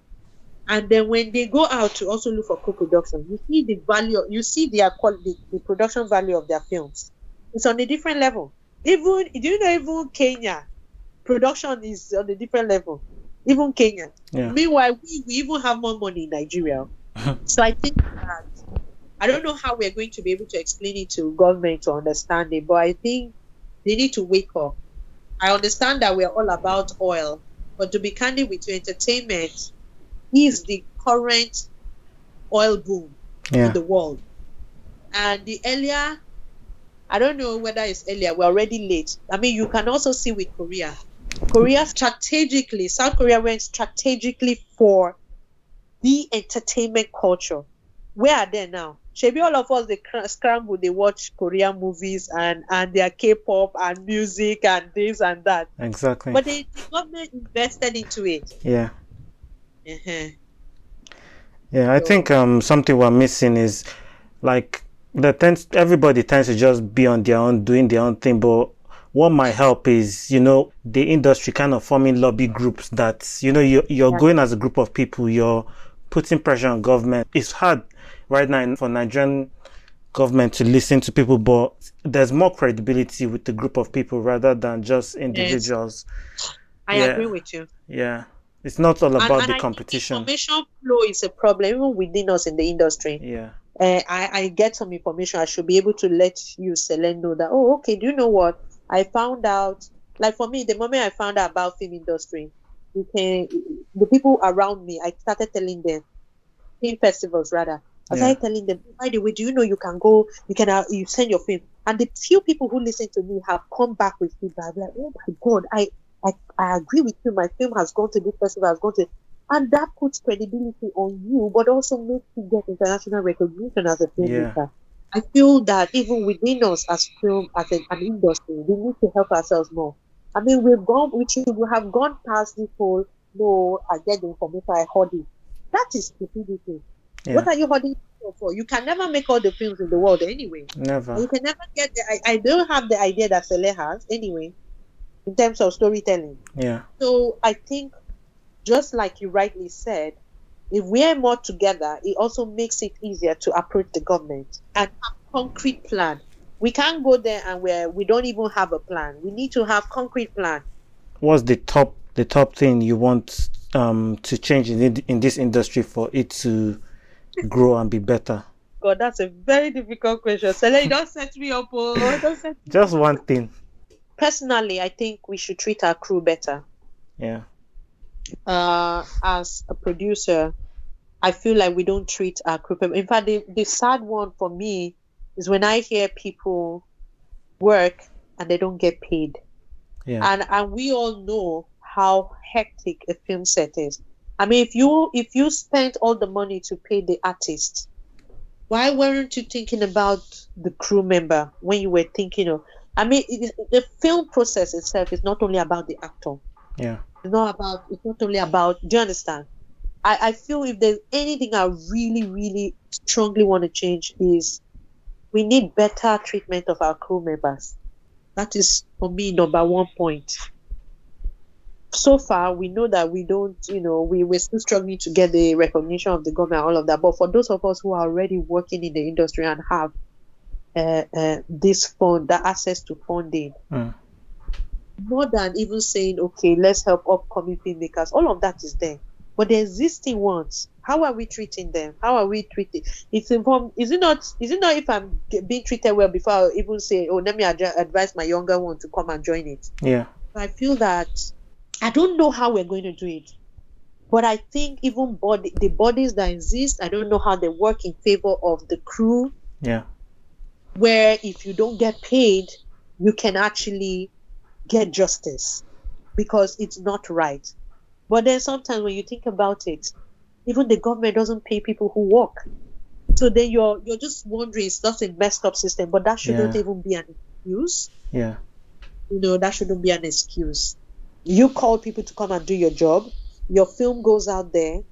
and then when they go out to also look for co-production you see the value you see their quality the production value of their films. It's on a different level. Even do you know even kenya? Production is on a different level. Even kenya. Yeah. meanwhile we, we even have more money in nigeria. So i think that i don't know how we're going to be able to explain it to government to understand it but i think they need to wake up i understand that we're all about oil but to be candid with you entertainment is the current oil boom Yeah. in the world. And the earlier, I don't know whether it's earlier, we're already late. I mean, you can also see with Korea. Korea strategically, South Korea went strategically for the entertainment culture. Where are they now? Maybe all of us they cr- scramble, they watch Korean movies and and their K-pop and music and this and that. Exactly. But the, the government invested into it. yeah. Uh-huh. Yeah, I So- think um something we're missing is like the tends everybody tends to just be on their own doing their own thing, but what might help is you know the industry kind of forming lobby groups that you know you're, you're Yeah. going as a group of people you're putting pressure on government it's hard right now for nigerian government to listen to people but there's more credibility with the group of people rather than just individuals I Yeah. agree with you. Yeah, it's not all about and the I think competition. Information flow is a problem even within us in the industry. Yeah, uh, I, I get some information, I should be able to let you, Sele, know that, oh, okay, do you know what? I found out, like for me, the moment I found out about film industry, you can, the people around me, I started telling them, film festivals rather, I Yeah. telling them, by the way, do you know you can go, you can, uh, you send your film. And the few people who listen to me have come back with feedback, like, oh my God, I, I, I agree with you. My film has gone to this festival, has gone to, and that puts credibility on you, but also makes you get international recognition as a filmmaker. I feel that even within us as film, as an, an industry, we need to help ourselves more. I mean, we've gone, we have gone past this whole, no, I get the information, I hoard it. That is stupidity. Yeah, What are you holding for? You can never make all the films in the world anyway. Never. You can never get the, I, I don't have the idea that Sele has anyway, in terms of storytelling. Yeah, So I think, just like you rightly said, if we are more together, it also makes it easier to approach the government and have concrete plan. We can't go there and where we don't even have a plan. We need to have concrete plan. what's the top the top thing you want um to change in in this industry for it to grow and be better? God, that's a very difficult question. Sele, you don't set me up. Oh, don't set... Just one thing. Personally, I think we should treat our crew better. Yeah, uh, as a producer, I feel like we don't treat our crew. In fact, the, the sad one for me is when I hear people work and they don't get paid. yeah, And and we all know how hectic a film set is. I mean, if you if you spent all the money to pay the artist, why weren't you thinking about the crew member when you were thinking of? I mean, is- the film process itself is not only about the actor. Yeah, it's not about it's not only about do you understand? I i feel if there's anything i really really strongly want to change is we need better treatment of our crew members. That is for me number one point so far we know that we don't you know we, we're still struggling to get the recognition of the government all of that but for those of us who are already working in the industry and have uh, uh, this fund that access to funding Mm. more than even saying, okay, let's help upcoming filmmakers. All of that is there. But the existing ones, how are we treating them? How are we treating? It's informed. Is it not? Is it not if I'm being treated well before I even say, oh, let me adju- advise my younger one to come and join it? yeah, I feel that I don't know how we're going to do it. But I think even body, the bodies that exist, I don't know how they work in favor of the crew yeah, where if you don't get paid, you can actually get justice because it's not right. But then sometimes when you think about it, even the government doesn't pay people who work. So then you're you're just wondering, it's not a messed up system, but that shouldn't Yeah. even be an excuse. yeah, You know, that shouldn't be an excuse. You call people to come and do your job. Your film goes out there.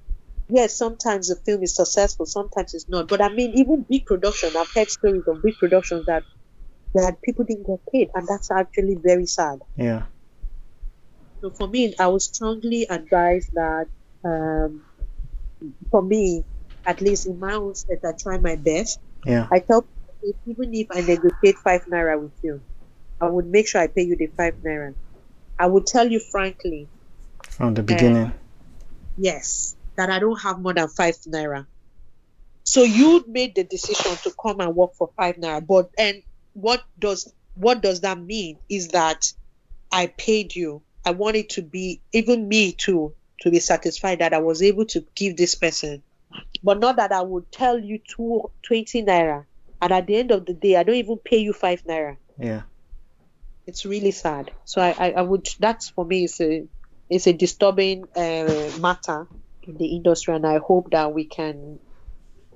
Yes, sometimes the film is successful, sometimes it's not. But I mean, even big production, I've heard stories of big productions that that people didn't get paid, and that's actually very sad. yeah, So for me, I would strongly advise that, um, for me, at least in my own state, I try my best. yeah, I tell people, even if I negotiate five naira with you, I would make sure I pay you the five naira. I will tell you frankly, from the eh, beginning. yes, that I don't have more than five naira. So you made the decision to come and work for five naira, but and what does what does that mean? Is that I paid you. I wanted to be even me too to be satisfied that I was able to give this person, but not that I would tell you two, 20 naira, and at the end of the day, I don't even pay you five naira. Yeah, It's really sad. So I, I, I would that's for me is a it's a disturbing uh, matter in the industry, and I hope that we can,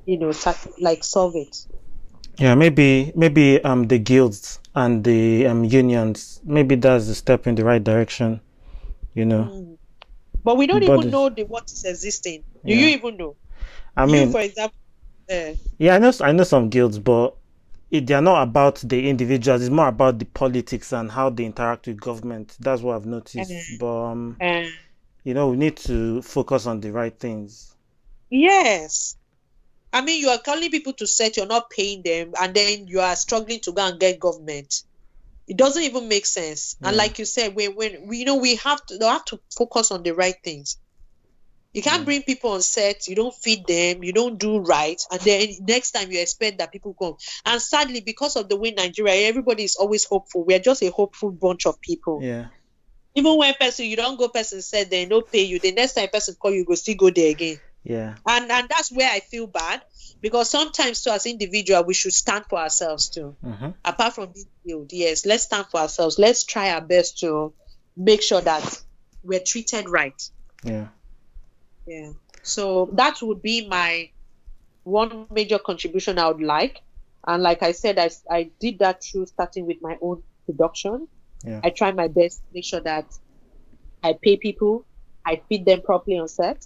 you know, like solve it. yeah. Maybe maybe um the guilds and the um unions. Maybe that's the step in the right direction. You know. Mm. But we don't But- even know the what is existing. Do Yeah. you even know? I you, mean, for example, uh, Yeah, I know I know some guilds, but it, they are not about the individuals. It's more about the politics and how they interact with government. That's what I've noticed. Mhm. But um, uh, you know, we need to focus on the right things. yes. I mean, you are calling people to set, you're not paying them, and then you are struggling to go and get government. It doesn't even make sense. And like you said, when when we you know we have to they have to focus on the right things. You can't Mm. bring people on set, you don't feed them, you don't do right, and then next time you expect that people come. And sadly, because of the way Nigeria, everybody is always hopeful. We are just a hopeful bunch of people. Yeah. Even when person you don't go, person said they no pay you. The next time person call you, go still go there again. Yeah. And and that's where I feel bad because sometimes too as individual we should stand for ourselves too. Mm-hmm. Apart from this field, yes, let's stand for ourselves. Let's try our best to make sure that we're treated right. Yeah. Yeah. So that would be my one major contribution I would like. And like I said, I, I did that through starting with my own production. Yeah. I try my best to make sure that I pay people, I feed them properly on set.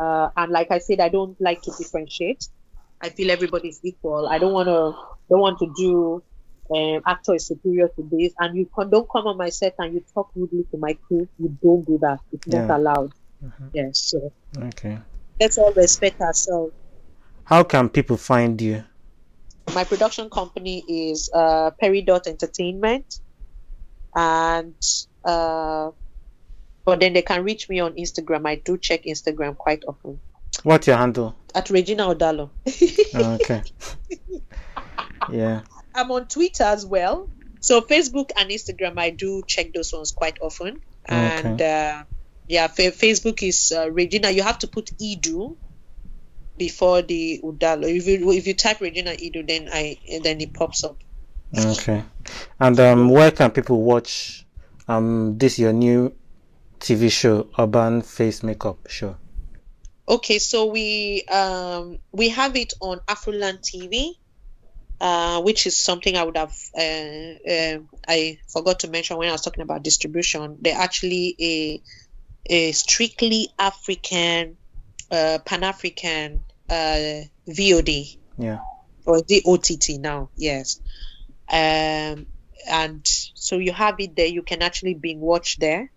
Uh, and like I said, I don't like to differentiate. I feel everybody's equal. I don't want to don't want to do um, actor is superior to this, and you con- don't come on my set and you talk rudely to my crew. You don't do that. It's not allowed. Mhm. Yes. So Okay. let's all respect ourselves. How can people find you? My production company is uh, Dot Entertainment, and uh, but then they can reach me on Instagram. I do check Instagram quite often What's your handle? at Regina Udalor. Okay. yeah. I'm on Twitter as well. So Facebook and Instagram, I do check those ones quite often. And uh, yeah, fa- Facebook is uh, Regina. You have to put Edu before the Udalor. If you if you type Regina Edu, then I then it pops up. Okay. And um, where can people watch um this your new TV show, Urban Face Makeup Show? Okay, so we um we have it on Afroland TV, uh, which is something I would have uh, uh, I forgot to mention when I was talking about distribution. They're actually a a strictly African, uh, Pan African uh, VOD Yeah. or the OTT now. Yes, um, and so you have it there. You can actually being watched there.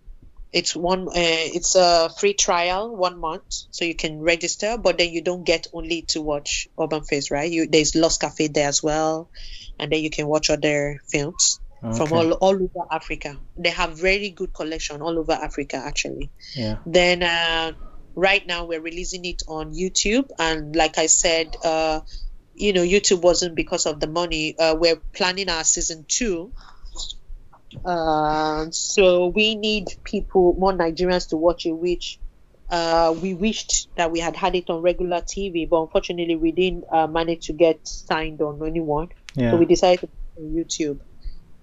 It's one. Uh, it's a free trial, one month, so you can register. But then you don't get only to watch Urban Face, right? You there's Lost Cafe there as well, and then you can watch other films from all all over Africa. They have very good collection all over Africa, actually. Yeah. Then uh, right now we're releasing it on YouTube, and like I said, uh, you know, YouTube wasn't because of the money. Uh, we're planning our season two. Uh, so we need people, more Nigerians, to watch it, which uh, we wished that we had had it on regular TV, but unfortunately we didn't uh, manage to get signed on anyone. Yeah. So we decided to put it on YouTube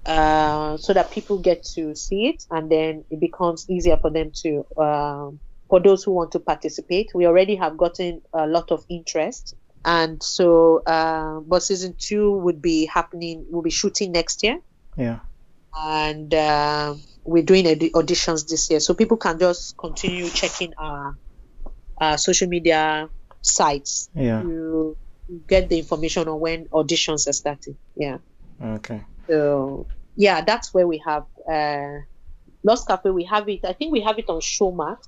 uh, so that people get to see it and then it becomes easier for them to, um, for those who want to participate. We already have gotten a lot of interest. And so, uh, but season two would be happening, we'll be shooting next year. Yeah. And uh, we're doing audi- auditions this year. So people can just continue checking our, our social media sites Yeah. to get the information on when auditions are starting. Yeah. Okay. So yeah, that's where we have uh, Lost Cafe. We have it. I think we have it on Showmax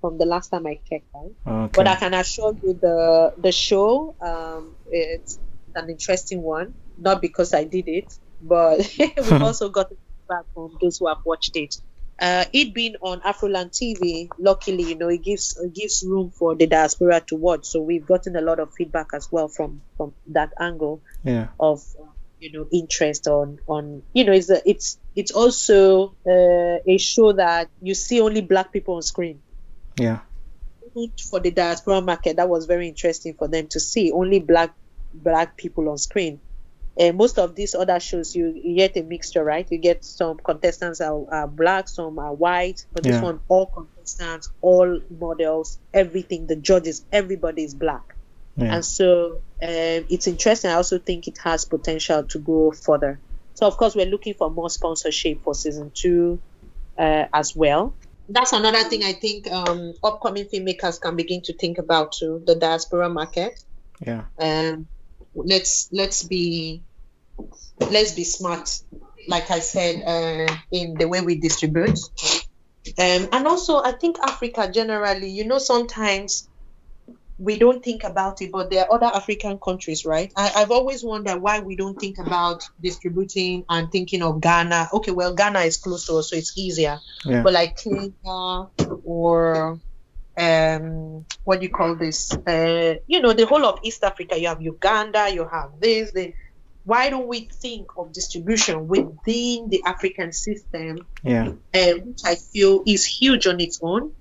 from the last time I checked. Right? Okay. But I can assure you the the show um, it's an interesting one. Not because I did it, but we've also got feedback from those who have watched it. Uh, it being on Afroland TV, luckily, you know, it gives it gives room for the diaspora to watch. So we've gotten a lot of feedback as well from from that angle yeah. of uh, you know interest on on you know it's a, it's it's also uh, a show that you see only black people on screen Yeah. For the diaspora market that was very interesting for them to see only black black people on screen and most of these other shows you, you get a mixture right you get some contestants are, are black some are white but this Yeah. one all contestants all models everything the judges everybody is black Yeah. and so um, it's interesting. I also think it has potential to go further. So of course we're looking for more sponsorship for season two uh, as well. That's another thing I think um, upcoming filmmakers can begin to think about too. The diaspora market. Yeah. Um, let's let's be let's be smart, like I said, uh, in the way we distribute. Um, and also, I think Africa generally, you know, sometimes we don't think about it, but there are other African countries, right? I, I've always wondered why we don't think about distributing and thinking of Ghana. Okay, well, Ghana is close to us, so it's easier. Yeah. But like Kenya or um, what do you call this? Uh, you know, the whole of East Africa. You have Uganda. You have this. The, why don't we think of distribution within the African system, Yeah. uh, which I feel is huge on its own?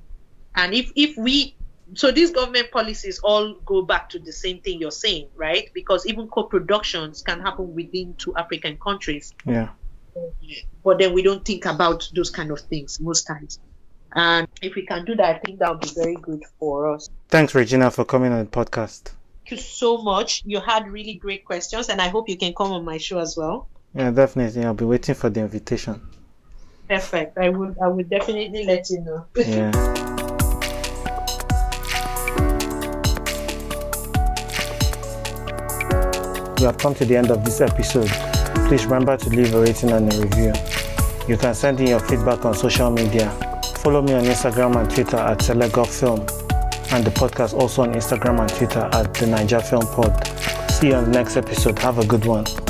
And if if we so these government policies all go back to the same thing you're saying, right? Because even co-productions can happen within two African countries Yeah. but then we don't think about those kind of things most times. And if we can do that, I think that would be very good for us. Thanks, Regina, for coming on the podcast. Thank you so much. You had really great questions, and I hope you can come on my show as well. Yeah, definitely. I'll be waiting for the invitation. Perfect. I will. I will definitely let you know. Yeah. We have come to the end of this episode. Please remember to leave a rating and a review. You can send in your feedback on social media. Follow me on Instagram and Twitter at Selegot and the podcast also on Instagram and Twitter at the Naija Film Pod. See you on the next episode. Have a good one.